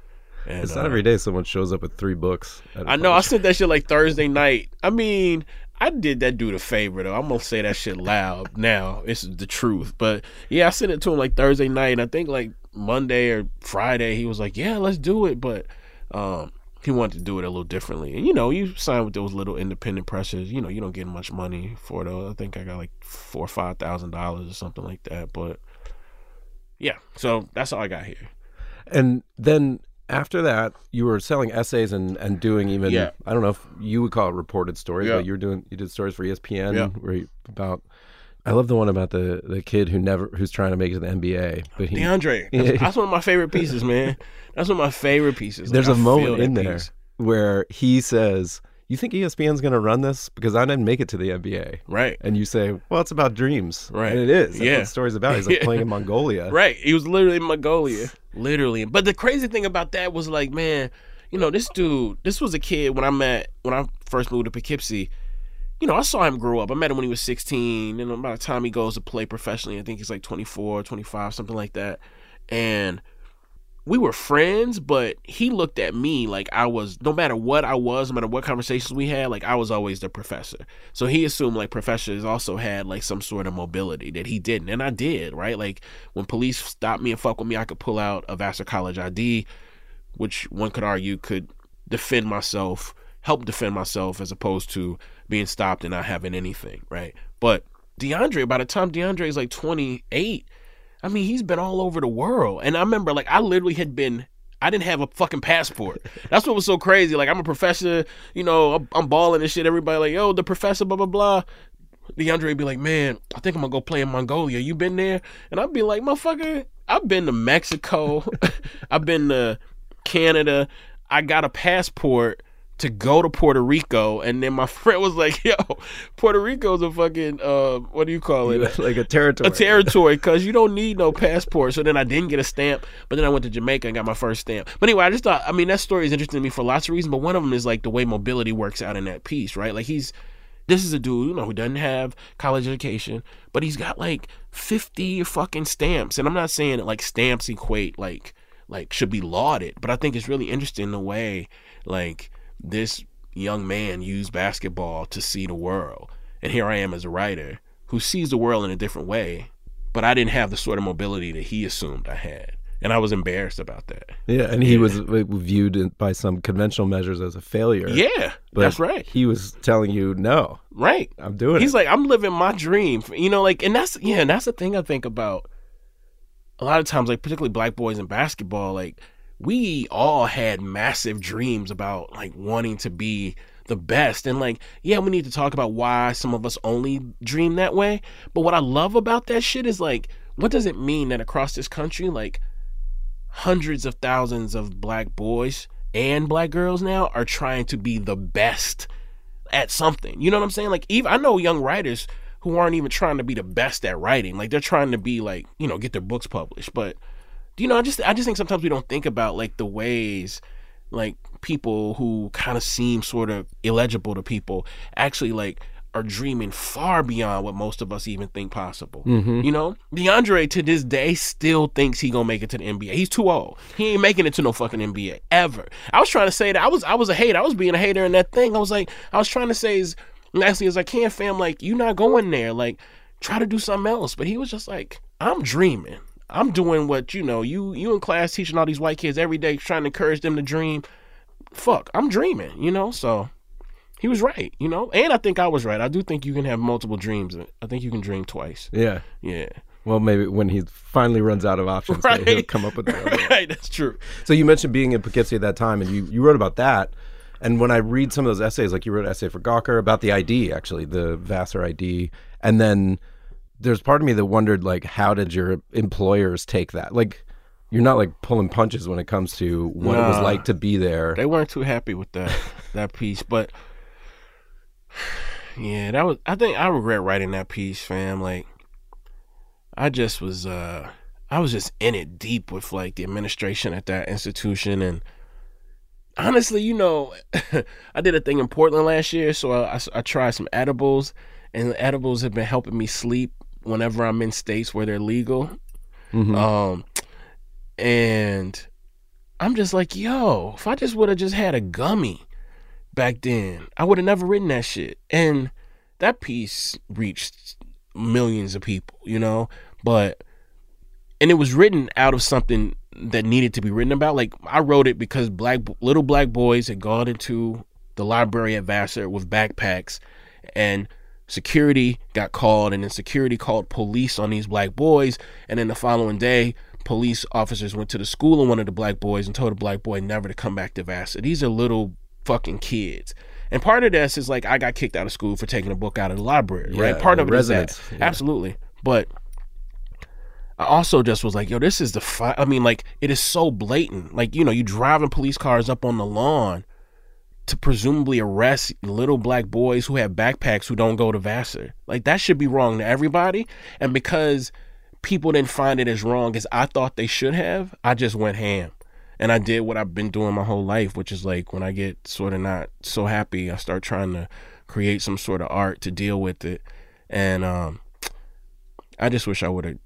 And, It's not uh, every day someone shows up with three books. I know. I sent that shit like Thursday night. I mean, I did that dude a favor though. I'm gonna say that shit loud now. It's the truth. But yeah, I sent it to him like Thursday night, and I think like Monday or Friday he was like, "Yeah, let's do it," but um, he wanted to do it a little differently. And you know, you sign with those little independent pressures. You know, you don't get much money for those. I think I got like four or five thousand dollars or something like that. But yeah, so that's all I got here. And then after that, you were selling essays and, and doing even Yeah. I don't know if you would call it reported stories, Yeah. but you were doing you did stories for ESPN Yeah. where you, about I love the one about the the kid who never who's trying to make it to the NBA, but he DeAndre, that's, that's one of my favorite pieces, man. That's one of my favorite pieces. there's Like, a I moment in there piece. where he says, "You think ESPN's going to run this because I didn't make it to the NBA?" Right. And you say, "Well, it's about dreams." Right. And it is. That's Yeah. what the story's about. He's like playing in Mongolia. Right. He was literally in Mongolia. Literally. But the crazy thing about that was like, man, you know, this dude, this was a kid when I met, when I first moved to Poughkeepsie, you know, I saw him grow up. I met him when he was 16. And by the time he goes to play professionally, I think he's like 24, 25, something like that. And we were friends, but he looked at me like I was, no matter what I was, no matter what conversations we had, like I was always the professor. So he assumed like professors also had like some sort of mobility that he didn't. And I did, right? Like when police stopped me and fuck with me, I could pull out a Vassar College ID, which one could argue could defend myself, help defend myself as opposed to being stopped and not having anything, right? But DeAndre, by the time DeAndre is like 28, I mean, he's been all over the world. And I remember, like, I literally had been, I didn't have a fucking passport. That's what was so crazy. Like, I'm a professor, you know, I'm, I'm balling and shit. Everybody, like, yo, the professor, blah, blah, blah. DeAndre would be like, man, I think I'm gonna go play in Mongolia. You been there? And I'd be like, motherfucker, I've been to Mexico. I've been to Canada. I got a passport to go to Puerto Rico. And then my friend was like, yo, Puerto Rico's a fucking, uh, what do you call it? like a territory. a territory because you don't need no passport. So then I didn't get a stamp, but then I went to Jamaica and got my first stamp. But anyway, I just thought, I mean, that story is interesting to me for lots of reasons, but one of them is like the way mobility works out in that piece, right? Like he's, this is a dude, you know, who doesn't have college education, but he's got like 50 fucking stamps. And I'm not saying that like stamps equate like, like should be lauded, but I think it's really interesting the way like this young man used basketball to see the world. And here I am as a writer who sees the world in a different way, but I didn't have the sort of mobility that he assumed I had. And I was embarrassed about that. Yeah, and he was viewed by some conventional measures as a failure. Yeah, but that's right. He was telling you, "No, Right. I'm doing He's it." like, I'm living my dream. You know, like, and that's, yeah, and that's the thing I think about a lot of times, like, particularly black boys in basketball. Like, we all had massive dreams about like wanting to be the best. And like, yeah, we need to talk about why some of us only dream that way. But what I love about that shit is like, what does it mean that across this country, like hundreds of thousands of black boys and black girls now are trying to be the best at something. You know what I'm saying? Like even I know young writers who aren't even trying to be the best at writing. Like they're trying to be like, you know, get their books published. But you know, I just I just think sometimes we don't think about like the ways like people who kind of seem sort of illegible to people actually like are dreaming far beyond what most of us even think possible. Mm-hmm. You know, DeAndre to this day still thinks he gonna make it to the NBA. He's too old. He ain't making it to no fucking NBA ever. I was trying to say that I was I was a hater. I was being a hater in that thing. I was like I was trying to say as nicely as I can, fam. Like you not going there. Like try to do something else. But he was just like I'm dreaming. I'm doing what you know. You you in class teaching all these white kids every day, trying to encourage them to dream. Fuck, I'm dreaming. You know, so he was right, you know, and I think I was right. I do think you can have multiple dreams. I think you can dream twice. Yeah. Yeah. Well, maybe when he finally runs out of options, Right. he'll come up with that. right, that's true. So you mentioned being in Poughkeepsie at that time, and you, you wrote about that. And when I read some of those essays, like you wrote an essay for Gawker about the ID, actually, the Vassar ID, and then there's part of me that wondered, like, how did your employers take that? Like, you're not like pulling punches when it comes to what it was like to be there. They weren't too happy with that that piece, but yeah, that was. I think I regret writing that piece, fam. Like, I just was. uh I was just in it deep with like the administration at that institution, and honestly, you know, I did a thing in Portland last year, so I, I, I tried some edibles, and the edibles have been helping me sleep whenever I'm in states where they're legal. Um, and I'm just like, yo, if I just would have just had a gummy back then, I would have never written that shit. And that piece reached millions of people, you know? But and it was written out of something that needed to be written about. Like I wrote it because black little black boys had gone into the library at Vassar with backpacks and security got called and then security called police on these black boys and then the following day police officers went to the school of one of the black boys and told the black boy never to come back to Vassar. These are little fucking kids. And part of this is like I got kicked out of school for taking a book out of the library, right? Yeah, Part the of it is that. yeah. Absolutely. But I also just was like, yo, this is the fi-. I mean, like, it is so blatant. Like, you know, you driving police cars up on the lawn to presumably arrest little black boys who have backpacks who don't go to Vassar. Like, that should be wrong to everybody. And because people didn't find it as wrong as I thought they should have, I just went ham. And I did what I've been doing my whole life, which is like when I get sort of not so happy, I start trying to create some sort of art to deal with it. And um, I just wish I would have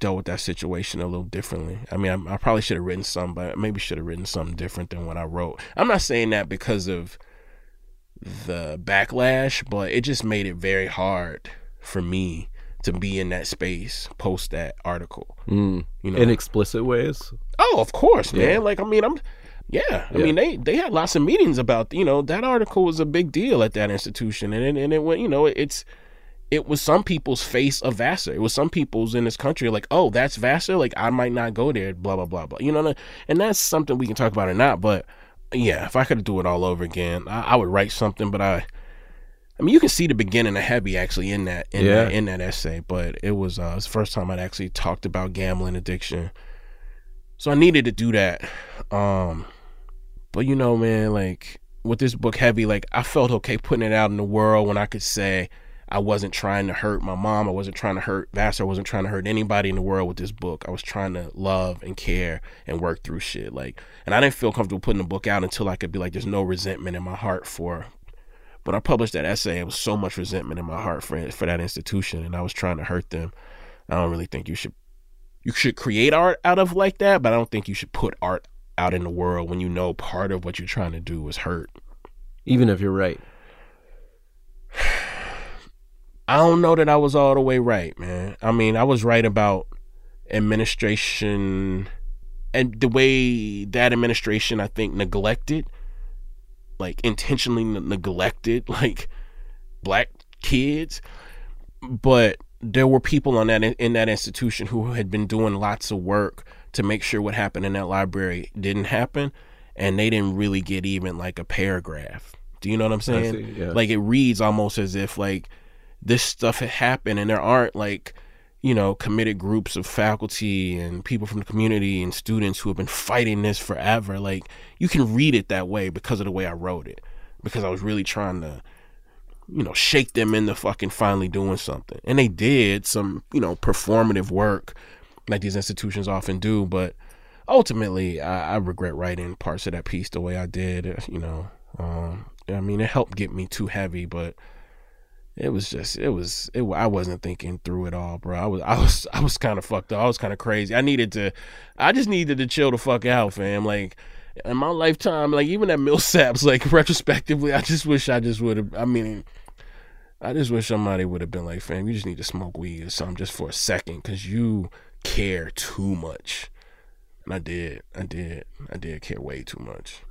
dealt with that situation a little differently. I mean, I, I probably should have written some, but maybe should have written something different than what I wrote. I'm not saying that because of the backlash, but it just made it very hard for me to be in that space post that article. Mm. You know, In explicit ways. Oh, of course, man. Yeah. Like I mean, I'm yeah. I Yeah. mean, they they had lots of meetings about you know that article was a big deal at that institution, and it, and it went you know it's it was some people's face of Vassar. It was some people's in this country like, oh, that's Vassar. Like I might not go there. Blah blah blah blah. You know, and that's something we can talk about or not. But yeah, if I could do it all over again, I, I would write something. But I. I mean, you can see the beginning of Heavy actually in that in Yeah. that in that essay, but it was uh, it was the first time I'd actually talked about gambling addiction. So I needed to do that. Um but you know, man, like with this book heavy, like I felt okay putting it out in the world when I could say I wasn't trying to hurt my mom, I wasn't trying to hurt Vassar, I wasn't trying to hurt anybody in the world with this book. I was trying to love and care and work through shit. Like and I didn't feel comfortable putting the book out until I could be like there's no resentment in my heart for when I published that essay, it was so much resentment in my heart for for that institution, and I was trying to hurt them. I don't really think you should you should create art out of like that, but I don't think you should put art out in the world when you know part of what you're trying to do is hurt. Even if you're right. I don't know that I was all the way right, man. I mean, I was right about administration and the way that administration I think neglected like intentionally ne- neglected like black kids but there were people on that in that institution who had been doing lots of work to make sure what happened in that library didn't happen, and they didn't really get even like a paragraph. Do you know what I'm saying? see, yeah. Like it reads almost as if like this stuff had happened, and there aren't like you know committed groups of faculty and people from the community and students who have been fighting this forever. Like you can read it that way because of the way I wrote it, because I was really trying to you know, shake them into fucking finally doing something. And they did some, you know, performative work like these institutions often do. But ultimately, I, I regret writing parts of that piece the way I did. You know, um, I mean, it helped get me too heavy, but it was just, it was, it, I wasn't thinking through it all, bro. I was, I was, I was kind of fucked up. I was kind of crazy. I needed to, I just needed to chill the fuck out, fam. Like, in my lifetime, like even at Millsaps, like retrospectively, I just wish I just would have. I mean, I just wish somebody would have been like, fam, you just need to smoke weed or something just for a second because you care too much. And I did. I did. I did care way too much.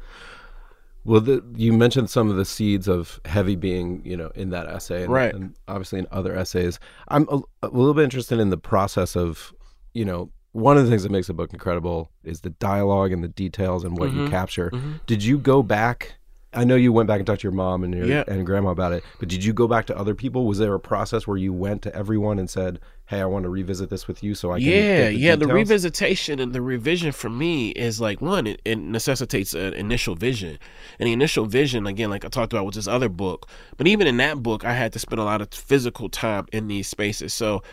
Well, the, you mentioned some of the seeds of heavy being, you know, in that essay, and, Right. and obviously in other essays. I'm a, a little bit interested in the process of, you know, one of the things that makes a book incredible is the dialogue and the details and what you Mm-hmm. capture. Did you go back? I know you went back and talked to your mom and your Yeah. and grandma about it, but did you go back to other people? Was there a process where you went to everyone and said, "Hey, I want to revisit this with you, so I can yeah, the yeah. The revisitation and the revision for me is like one. It, it necessitates an initial vision, and the initial vision again, like I talked about with this other book. But even in that book, I had to spend a lot of physical time in these spaces. So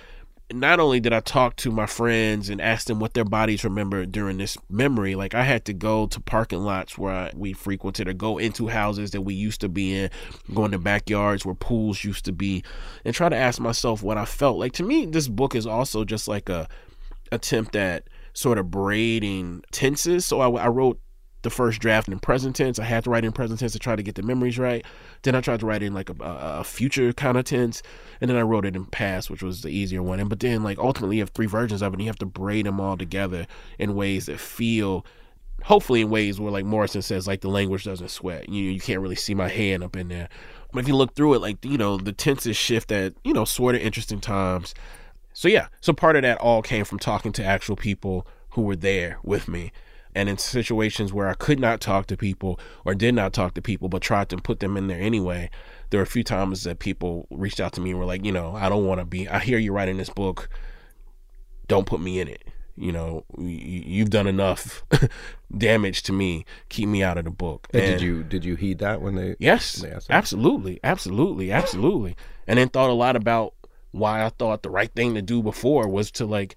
not only did I talk to my friends and ask them what their bodies remember during this memory, like I had to go to parking lots where I, we frequented or go into houses that we used to be in, go into backyards where pools used to be, and try to ask myself what I felt. Like to me, this book is also just like a attempt at sort of braiding tenses. So I, I wrote the first draft in present tense. I had to write in present tense to try to get the memories right. Then I tried to write in like a, a, future kind of tense, and then I wrote it in past, which was the easier one. And but then like ultimately you have three versions of it, and you have to braid them all together in ways that feel. Hopefully, in ways where, like Morrison says, like the language doesn't sweat. You you can't really see my hand up in there. But if you look through it, like you know, the tenses shift at you know sort of interesting times. So yeah, so part of that all came from talking to actual people who were there with me. And in situations where I could not talk to people or did not talk to people, but tried to put them in there anyway, there were a few times that people reached out to me and were like, you know, I don't want to be, I hear you writing this book. Don't put me in it. You know, you, you've done enough damage to me. Keep me out of the book. And And- did you did you heed that when they? Yes, They asked that? absolutely, absolutely, absolutely. And then thought a lot about why I thought the right thing to do before was to like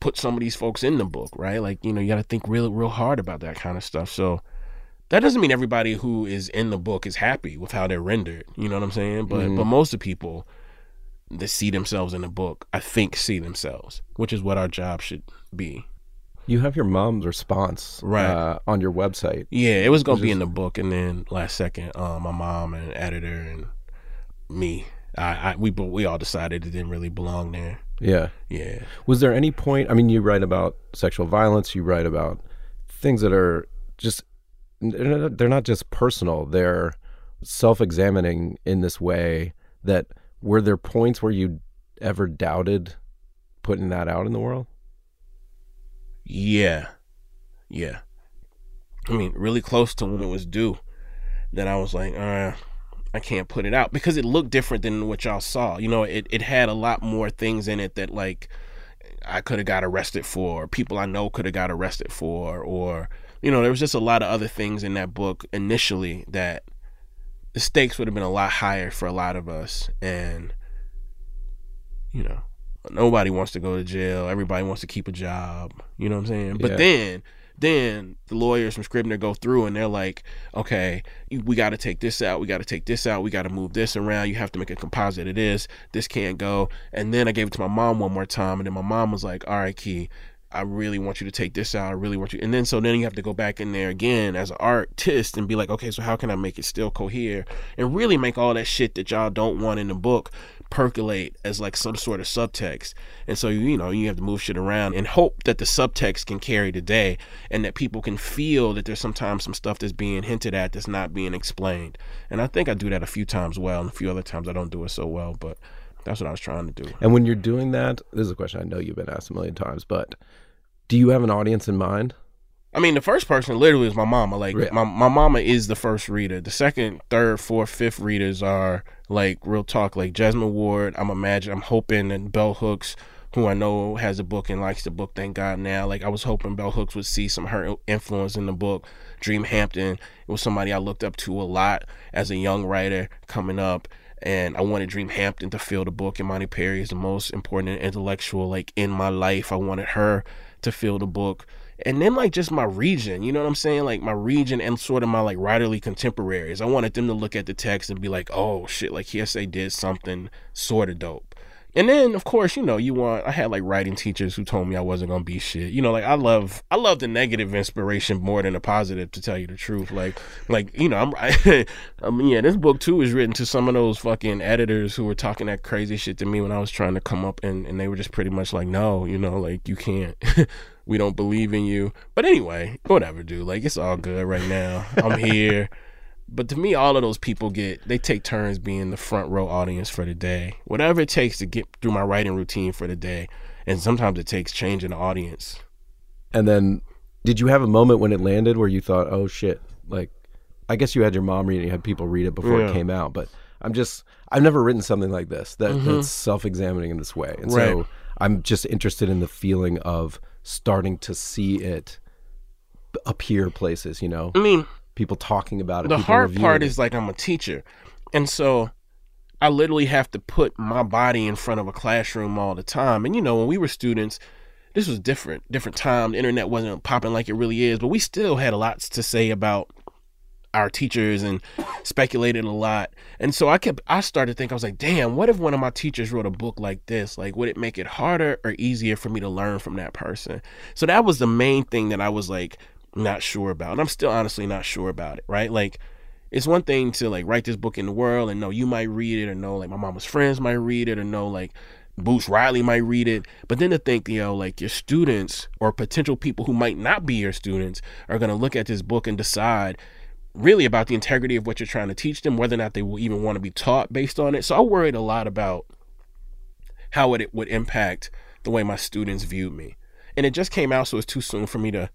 put some of these folks in the book, right? Like, you know, you got to think real, real hard about that kind of stuff. So that doesn't mean everybody who is in the book is happy with how they're rendered. You know what I'm saying? But Mm-hmm. but most of the people that see themselves in the book, I think, see themselves, which is what our job should be. You have your mom's response Right. uh, on your website. Yeah, it was gonna be in the book, and then last second, um, my mom and editor and me, I, I we we all decided it didn't really belong there. Yeah. Yeah, Was there any point? I mean, you write about sexual violence. You write about things that are just they're not- they're not just personal. They're self-examining in this way. That were there points where you ever doubted putting that out in the world? yeah, yeah. I mean, really close to when it was due, that I was like, uh, I can't put it out because it looked different than what y'all saw. You know, it it had a lot more things in it that like I could have got arrested for, people I know could have got arrested for, or you know, there was just a lot of other things in that book initially that the stakes would have been a lot higher for a lot of us, and you know, nobody wants to go to jail. Everybody wants to keep a job. You know what I'm saying? But Yeah. then, then the lawyers from Scribner go through and they're like, okay, we got to take this out. We got to take this out. We got to move this around. You have to make a composite of this. This can't go. And then I gave it to my mom one more time, and then my mom was like, all right, Key. I really want you to take this out. I really want you. And then so then you have to go back in there again as an artist and be like, okay, so how can I make it still cohere and really make all that shit that y'all don't want in the book percolate as like some sort of subtext. And so you know you have to move shit around and hope that the subtext can carry the day and that people can feel that there's sometimes some stuff that's being hinted at that's not being explained. And I think I do that a few times well, and a few other times I don't do it so well. But that's what I was trying to do. And when you're doing that, this is a question I know you've been asked a million times, but Do you have an audience in mind? I mean, the first person literally is my mama. Like Yeah. my my mama is the first reader. The second, third, fourth, fifth readers are like real talk, like Jesmyn Ward. I'm imagine I'm hoping and Bell Hooks, who I know has a book and likes the book. Thank God now. Like I was hoping Bell Hooks would see some of her influence in the book. Dream Hampton it was somebody I looked up to a lot as a young writer coming up. And I wanted Dream Hampton to feel the book, and Imani Perry is the most important intellectual like in my life. I wanted her to feel the book. And then like just my region you know what i'm saying? Like my region and sort of my like writerly contemporaries. I wanted them to look at the text and be like oh shit like Kiese did something sort of dope and then of course you know you want i had like writing teachers who told me i wasn't gonna be shit you know like i love i love the negative inspiration more than the positive to tell you the truth like like you know i'm i mean yeah this book too is written to some of those fucking editors who were talking that crazy shit to me when i was trying to come up and, and they were just pretty much like no you know like you can't we don't believe in you. But anyway, whatever, dude. Like it's all good right now. I'm here. But to me, all of those people get they take turns being the front row audience for the day. Whatever it takes to get through my writing routine for the day. And sometimes it takes changing the audience. And then, did you have a moment when it landed where you thought, "Oh shit!" Like, I guess you had your mom read it, you had people read it before Yeah. it came out. But I'm just, I've never written something like this that that's self-examining in this way, and so Mm-hmm. I'm just interested in the feeling of starting to see it appear places. You know, I mean, people talking about it. the hard part it. is like I'm a teacher. And so I literally have to put my body in front of a classroom all the time. And you know, when we were students, this was different, different time. The internet wasn't popping like it really is, but we still had a lot to say about our teachers and speculated a lot. And so I kept I started to think I was like, damn, what if one of my teachers wrote a book like this? Like would it make it harder or easier for me to learn from that person? So that was the main thing that I was like not sure about. And I'm still honestly not sure about it, right? Like it's one thing to like write this book in the world and know you might read it or know like my mama's friends might read it or know like Bruce Riley might read it. But then to think, you know, like your students or potential people who might not be your students are going to look at this book and decide really about the integrity of what you're trying to teach them, whether or not they will even want to be taught based on it. So I worried a lot about how it would impact the way my students viewed me. And it just came out, so it's too soon for me to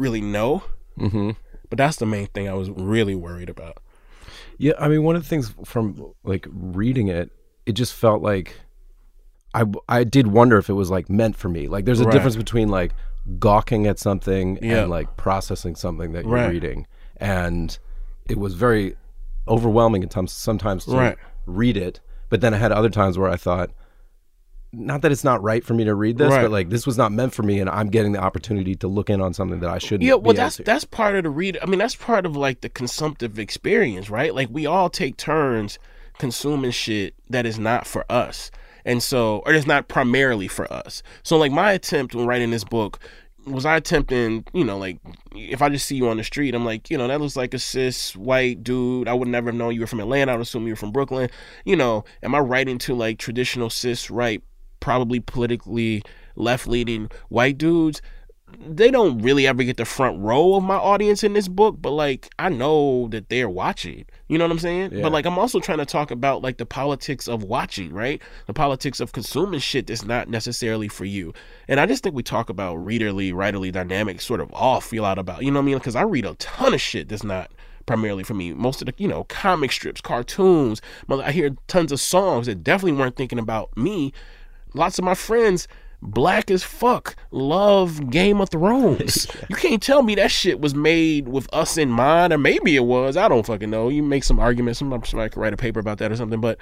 really know. Mm-hmm. But that's the main thing I was really worried about. Yeah, I mean, one of the things from like reading it, it just felt like I I did wonder if it was like meant for me. Like, there's a Right. difference between like gawking at something Yeah. and like processing something that you're Right. reading, and it was very overwhelming at times. Sometimes to Right. read it, but then I had other times where I thought. Not that it's not right for me to read this, Right. but like this was not meant for me, and I'm getting the opportunity to look in on something that I shouldn't. Yeah, well, that's that's part of the read. I mean, that's part of like the consumptive experience, right? Like we all take turns consuming shit that is not for us, and so or it's not primarily for us. So, like my attempt when writing this book was I attempting, you know, like if I just see you on the street, I'm like, you know, that looks like a cis white dude. I would never have known you were from Atlanta. I would assume you were from Brooklyn. You know, am I writing to like traditional cis right, probably politically left leaning white dudes? they don't really ever get the front row of my audience in this book, but like I know that they're watching. You know what I'm saying? Yeah. But like I'm also trying to talk about like the politics of watching, right? The politics of consuming shit that's not necessarily for you. And I just think we talk about readerly, writerly dynamics sort of all feel out about, you know what I mean? Because I read a ton of shit that's not primarily for me. Most of the, you know, comic strips, cartoons. Mother- I hear tons of songs that definitely weren't thinking about me. Lots of my friends, black as fuck, love Game of Thrones. You can't tell me that shit was made with us in mind, or maybe it was. I don't fucking know. You make some arguments. Somebody, somebody could write a paper about that or something. But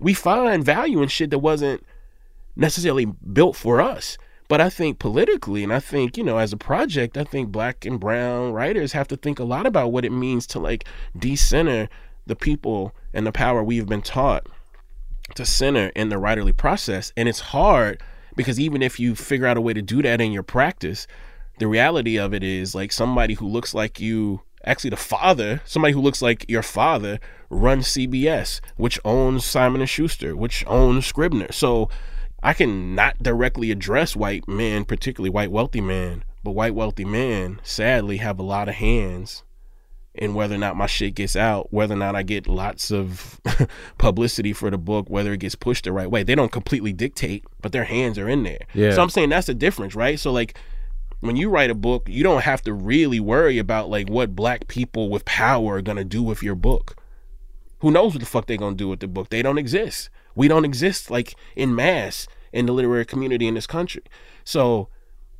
we find value in shit that wasn't necessarily built for us. But I think politically, and I think, you know, as a project, I think black and brown writers have to think a lot about what it means to like decenter the people and the power we've been taught to center in the writerly process. And it's hard because even if you figure out a way to do that in your practice, the reality of it is like somebody who looks like you actually the father somebody who looks like your father runs cbs which owns simon and schuster which owns scribner so i can not directly address white men particularly white wealthy men but white wealthy men sadly have a lot of hands in whether or not my shit gets out, whether or not I get lots of publicity for the book, whether it gets pushed the right way. They don't completely dictate, but their hands are in there. Yeah. So I'm saying that's the difference, right? So like when you write a book, you don't have to really worry about like what black people with power are gonna do with your book. Who knows what the fuck they're gonna do with the book? They don't exist. We don't exist like in mass in the literary community in this country. So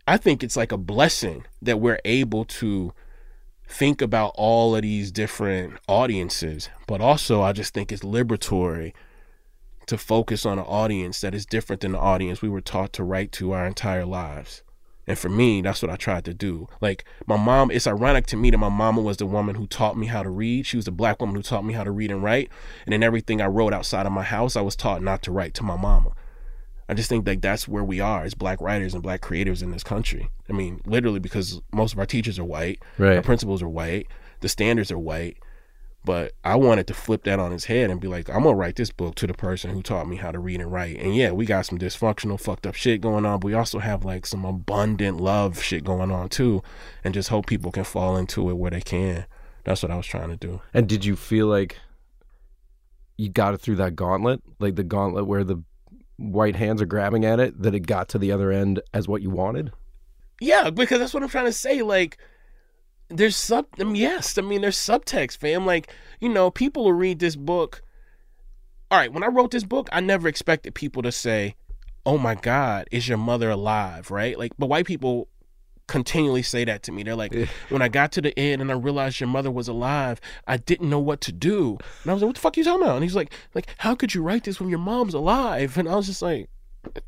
I think it's like a blessing that we're able to think about all of these different audiences, but also I just think it's liberatory to focus on an audience that is different than the audience we were taught to write to our entire lives. And for me, that's what I tried to do. Like my mom, it's ironic to me that my mama was the woman who taught me how to read. She was the black woman who taught me how to read and write. And then everything I wrote outside of my house, I was taught not to write to my mama. I just think like that's where we are as black writers and black creators in this country. I mean, literally because most of our teachers are white, Right. our principals are white, the standards are white. But I wanted to flip that on his head and be like, I'm gonna write this book to the person who taught me how to read and write. And yeah, we got some dysfunctional, fucked up shit going on, but we also have like some abundant love shit going on too. And just hope people can fall into it where they can. That's what I was trying to do. And did you feel like you got it through that gauntlet, like the gauntlet where the white hands are grabbing at it, that it got to the other end as what you wanted? Yeah, because that's what I'm trying to say. Like, there's sub. I mean, yes, I mean there's subtext, fam. Like, you know, people will read this book. All right, when I wrote this book, I never expected people to say, "Oh my God, is your mother alive?" Right? Like, but white people continually say that to me. They're like, when I got to the end and I realized your mother was alive, I didn't know what to do. And I was like, what the fuck are you talking about? And he's like, like, how could you write this when your mom's alive? And I was just like,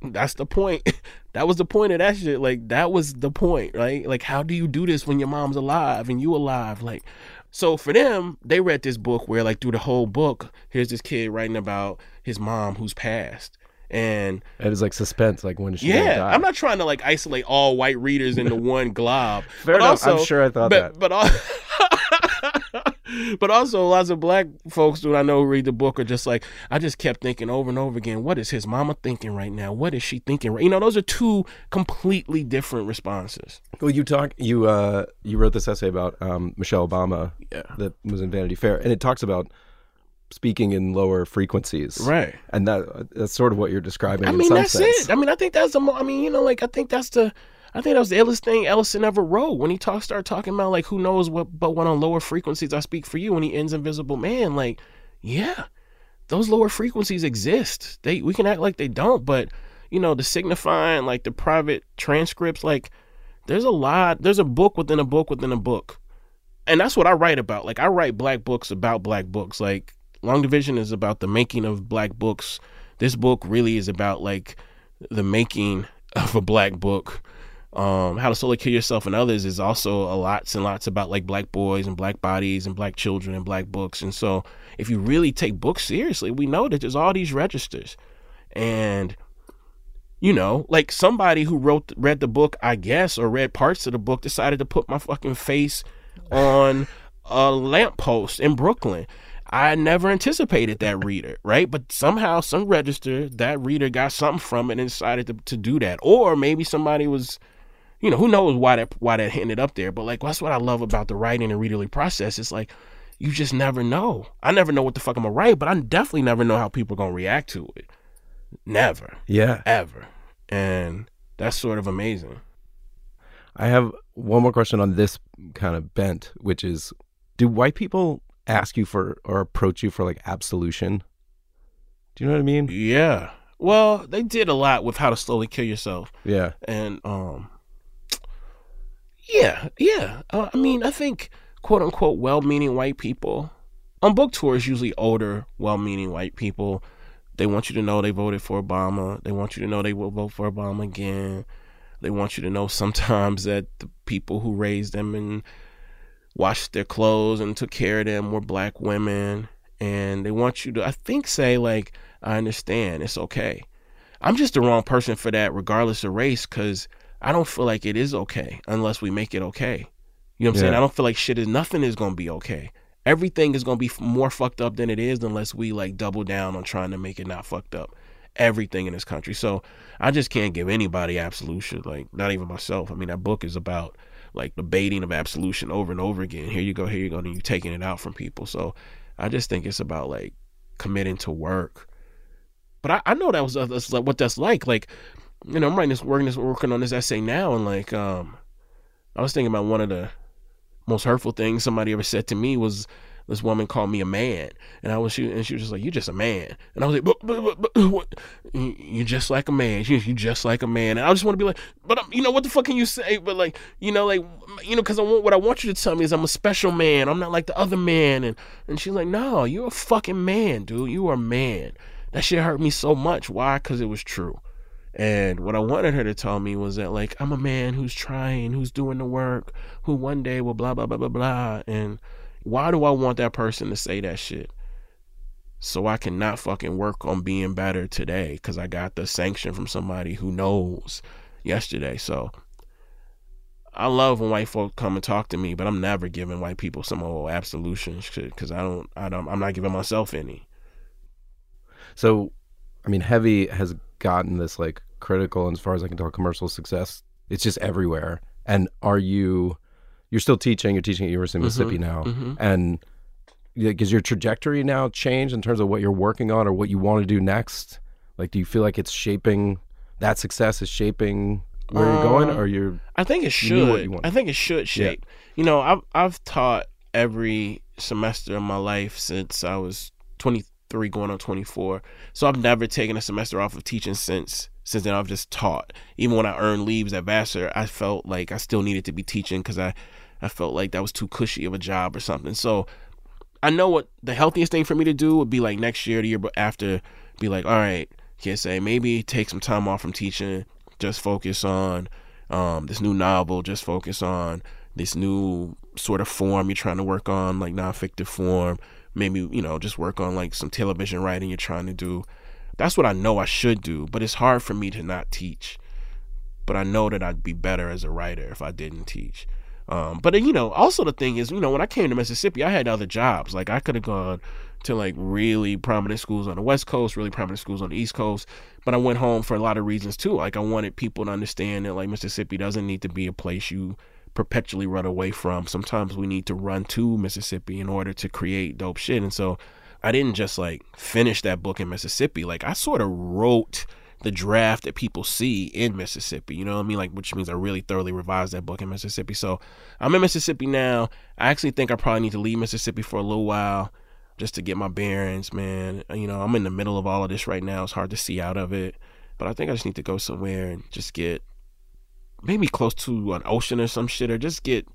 that's the point. that was the point of that shit. Like, that was the point, right? Like, how do you do this when your mom's alive and you alive? Like, so for them, they read this book where, like, through the whole book, here's this kid writing about his mom who's passed. And It was like suspense, like when is she yeah? I'm not trying to like isolate all white readers into one glob. Fair but enough. Also, I'm sure I thought but, that. But al- but also lots of black folks who I know who read the book are just like I just kept thinking over and over again, what is his mama thinking right now? What is she thinking right? You know, those are two completely different responses. Well, you talk you uh you wrote this essay about um Michelle Obama Yeah. that was in Vanity Fair, and it talks about speaking in lower frequencies, Right. And that that's sort of what you're describing. I mean, that's sense. it. I mean, I think that's the. Mo- I mean, you know, like I think that's the. I think that was the illest thing Ellison ever wrote when he talk started talking about like who knows what, but when on lower frequencies I speak for you when he ends Invisible Man. Like, yeah, those lower frequencies exist. They we can act like they don't, but you know, the signifying like the private transcripts, like there's a lot. There's a book within a book within a book, and that's what I write about. Like I write black books about black books. Like Long Division is about the making of black books. This book really is about like the making of a black book. Um, How to Slowly Kill Yourself and Others is also a lots and lots about like black boys and black bodies and black children and black books. And so if you really take books seriously, we know that there's all these registers. And you know, like somebody who wrote read the book, I guess, or read parts of the book decided to put my fucking face on a lamppost in Brooklyn. I never anticipated that reader, right? But somehow, some register, that reader got something from it and decided to, to do that. Or maybe somebody was, you know, who knows why that why that ended up there. But like that's what I love about the writing and readerly process. It's like you just never know. I never know what the fuck I'm gonna write, but I definitely never know how people are gonna react to it. Never, yeah. ever. And that's sort of amazing. I have one more question on this kind of bent, which is, do white people ask you for or approach you for like absolution? Do you know what I mean? Yeah. Well, they did a lot with how to slowly kill yourself. Yeah. and um yeah yeah uh, i mean i think quote unquote well-meaning white people on book tours usually older well-meaning white people they want you to know they voted for obama they want you to know they will vote for obama again they want you to know sometimes that the people who raised them and washed their clothes and took care of them were black women. And they want you to i think say like i understand it's okay. I'm just the wrong person for that regardless of race because i don't feel like it is okay unless we make it okay. You know what i'm saying? I don't feel like shit is nothing is to be okay. Everything is to be more fucked up than it is unless we like double down on trying to make it not fucked up. Everything in this country. So i just can't give anybody absolution like not even myself. I mean that book is about like the baiting of absolution over and over again. Here you go here you go and you're taking it out from people. So i just think it's about like committing to work. But i, I know that was that's like what that's like. Like you know i'm writing this working this working on this essay now and like um I was thinking about one of the most hurtful things somebody ever said to me was this woman called me a man, and I was she and she was just like, "You're just a man," and I was like, "But, but, but, but what? You're just like a man. You are just like a man." And I just want to be like, "But I'm, you know what the fuck can you say?" But like, you know, like, you know, because I want what I want you to tell me is I'm a special man. I'm not like the other man. And and she's like, "No, you're a fucking man, dude. You are a man." That shit hurt me so much. Why? Because it was true. And what I wanted her to tell me was that, like, I'm a man who's trying, who's doing the work, who one day will blah, blah, blah, blah, blah. And why do I want that person to say that shit? So I cannot fucking work on being better today because I got the sanction from somebody who knows yesterday. So I love when white folk come and talk to me, but I'm never giving white people some old absolution shit because I don't, I don't, I'm not giving myself any. So, I mean, heavy has gotten this like critical, and as far as I can tell, commercial success. It's just everywhere. And are you? You're still teaching. You're teaching at University of mm-hmm, Mississippi now, mm-hmm. and like, your trajectory now change in terms of what you're working on or what you want to do next? Like, do you feel like it's shaping that success is shaping where you're going, or you're? I think it should. I think it should shape. Yeah. You know, I've I've taught every semester of my life since I was 23 going on 24. So I've never taken a semester off of teaching since since then I've just taught. Even when I earned leaves at Vassar, I felt like I still needed to be teaching because I, I felt like that was too cushy of a job or something. So I know what the healthiest thing for me to do would be like next year, the year after, be like, all right, say maybe take some time off from teaching, just focus on um, this new novel, just focus on this new sort of form you're trying to work on, like non-fictive form. Maybe you know just work on like some television writing you're trying to do that's what I know I should do, but it's hard for me to not teach. But I know that I'd be better as a writer if I didn't teach. Um, but you know, also the thing is, you know, when I came to Mississippi, I had other jobs. Like I could have gone to like really prominent schools on the West Coast, really prominent schools on the East Coast. But I went home for a lot of reasons too. Like I wanted people to understand that like Mississippi doesn't need to be a place you perpetually run away from. Sometimes we need to run to Mississippi in order to create dope shit. And so I didn't just like finish that book in Mississippi. Like I sort of wrote the draft that people see in Mississippi. You know what I mean? Like, which means I really thoroughly revised that book in Mississippi. So I'm in Mississippi now. I actually think I probably need to leave Mississippi for a little while just to get my bearings, man. You know, I'm in the middle of all of this right now. It's hard to see out of it. But I think I just need to go somewhere and just get maybe close to an ocean or some shit or just get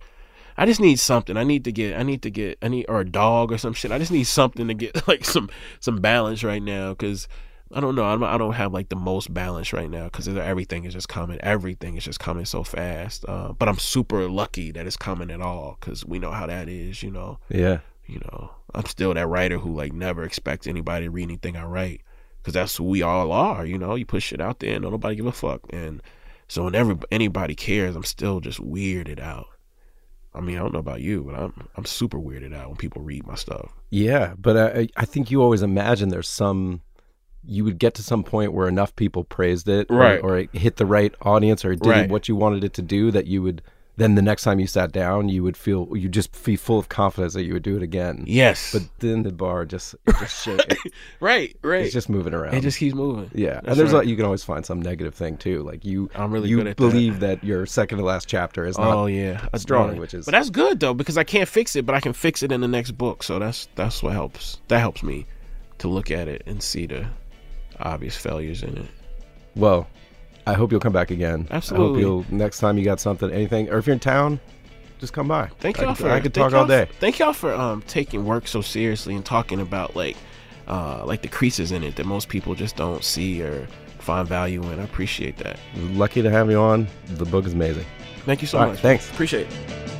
I just need something. I need to get. I need to get. I need or a dog or some shit. I just need something to get like some some balance right now because I don't know. I'm, I don't have like the most balance right now because everything is just coming. Everything is just coming so fast. Uh, but I'm super lucky that it's coming at all because we know how that is. You know. Yeah. You know, I'm still that writer who like never expects anybody to read anything I write because that's who we all are. You know, you put shit out there and nobody give a fuck. And so when every anybody cares, I'm still just weirded out. I mean, I don't know about you, but I'm I'm super weirded out when people read my stuff. Yeah, but I I think you always imagine there's some you would get to some point where enough people praised it, right, or, or it hit the right audience, or it did right. what you wanted it to do, that you would then the next time you sat down, you would feel you just be full of confidence that you would do it again. Yes, but then the bar just just shake. right, right. It's just moving around. It just keeps moving. Yeah, That's and there's right. a, you can always find some negative thing too. Like you, I'm really you believe that. that. your second to last chapter is not. Oh yeah, strong, which is. But that's good though because I can't fix it, but I can fix it in the next book. So that's that's what helps. That helps me to look at it and see the obvious failures in it. Well, I hope you'll come back again. Absolutely. I hope you'll next time you got something, anything, or if you're in town, just come by. Thank y'all for. I could talk all day. Thank y'all for um, taking work so seriously and talking about like, uh, like the creases in it that most people just don't see or find value in. I appreciate that. Lucky to have you on. The book is amazing. Thank you so all much. Right, thanks. Appreciate it.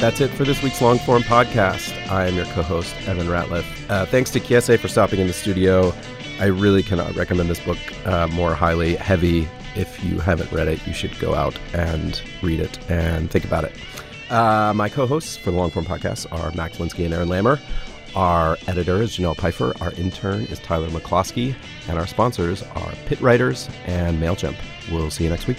That's it for this week's Longform podcast. I am your co host, Evan Ratliff. Uh, thanks to Kiese for stopping in the studio. I really cannot recommend this book uh, more highly. Heavy. If you haven't read it, you should go out and read it and think about it. Uh, my co hosts for the Longform podcast are Max Linsky and Aaron Lammer. Our editor is Janelle Pfeiffer. Our intern is Tyler McCloskey. And our sponsors are Pitt Writers and MailChimp. We'll see you next week.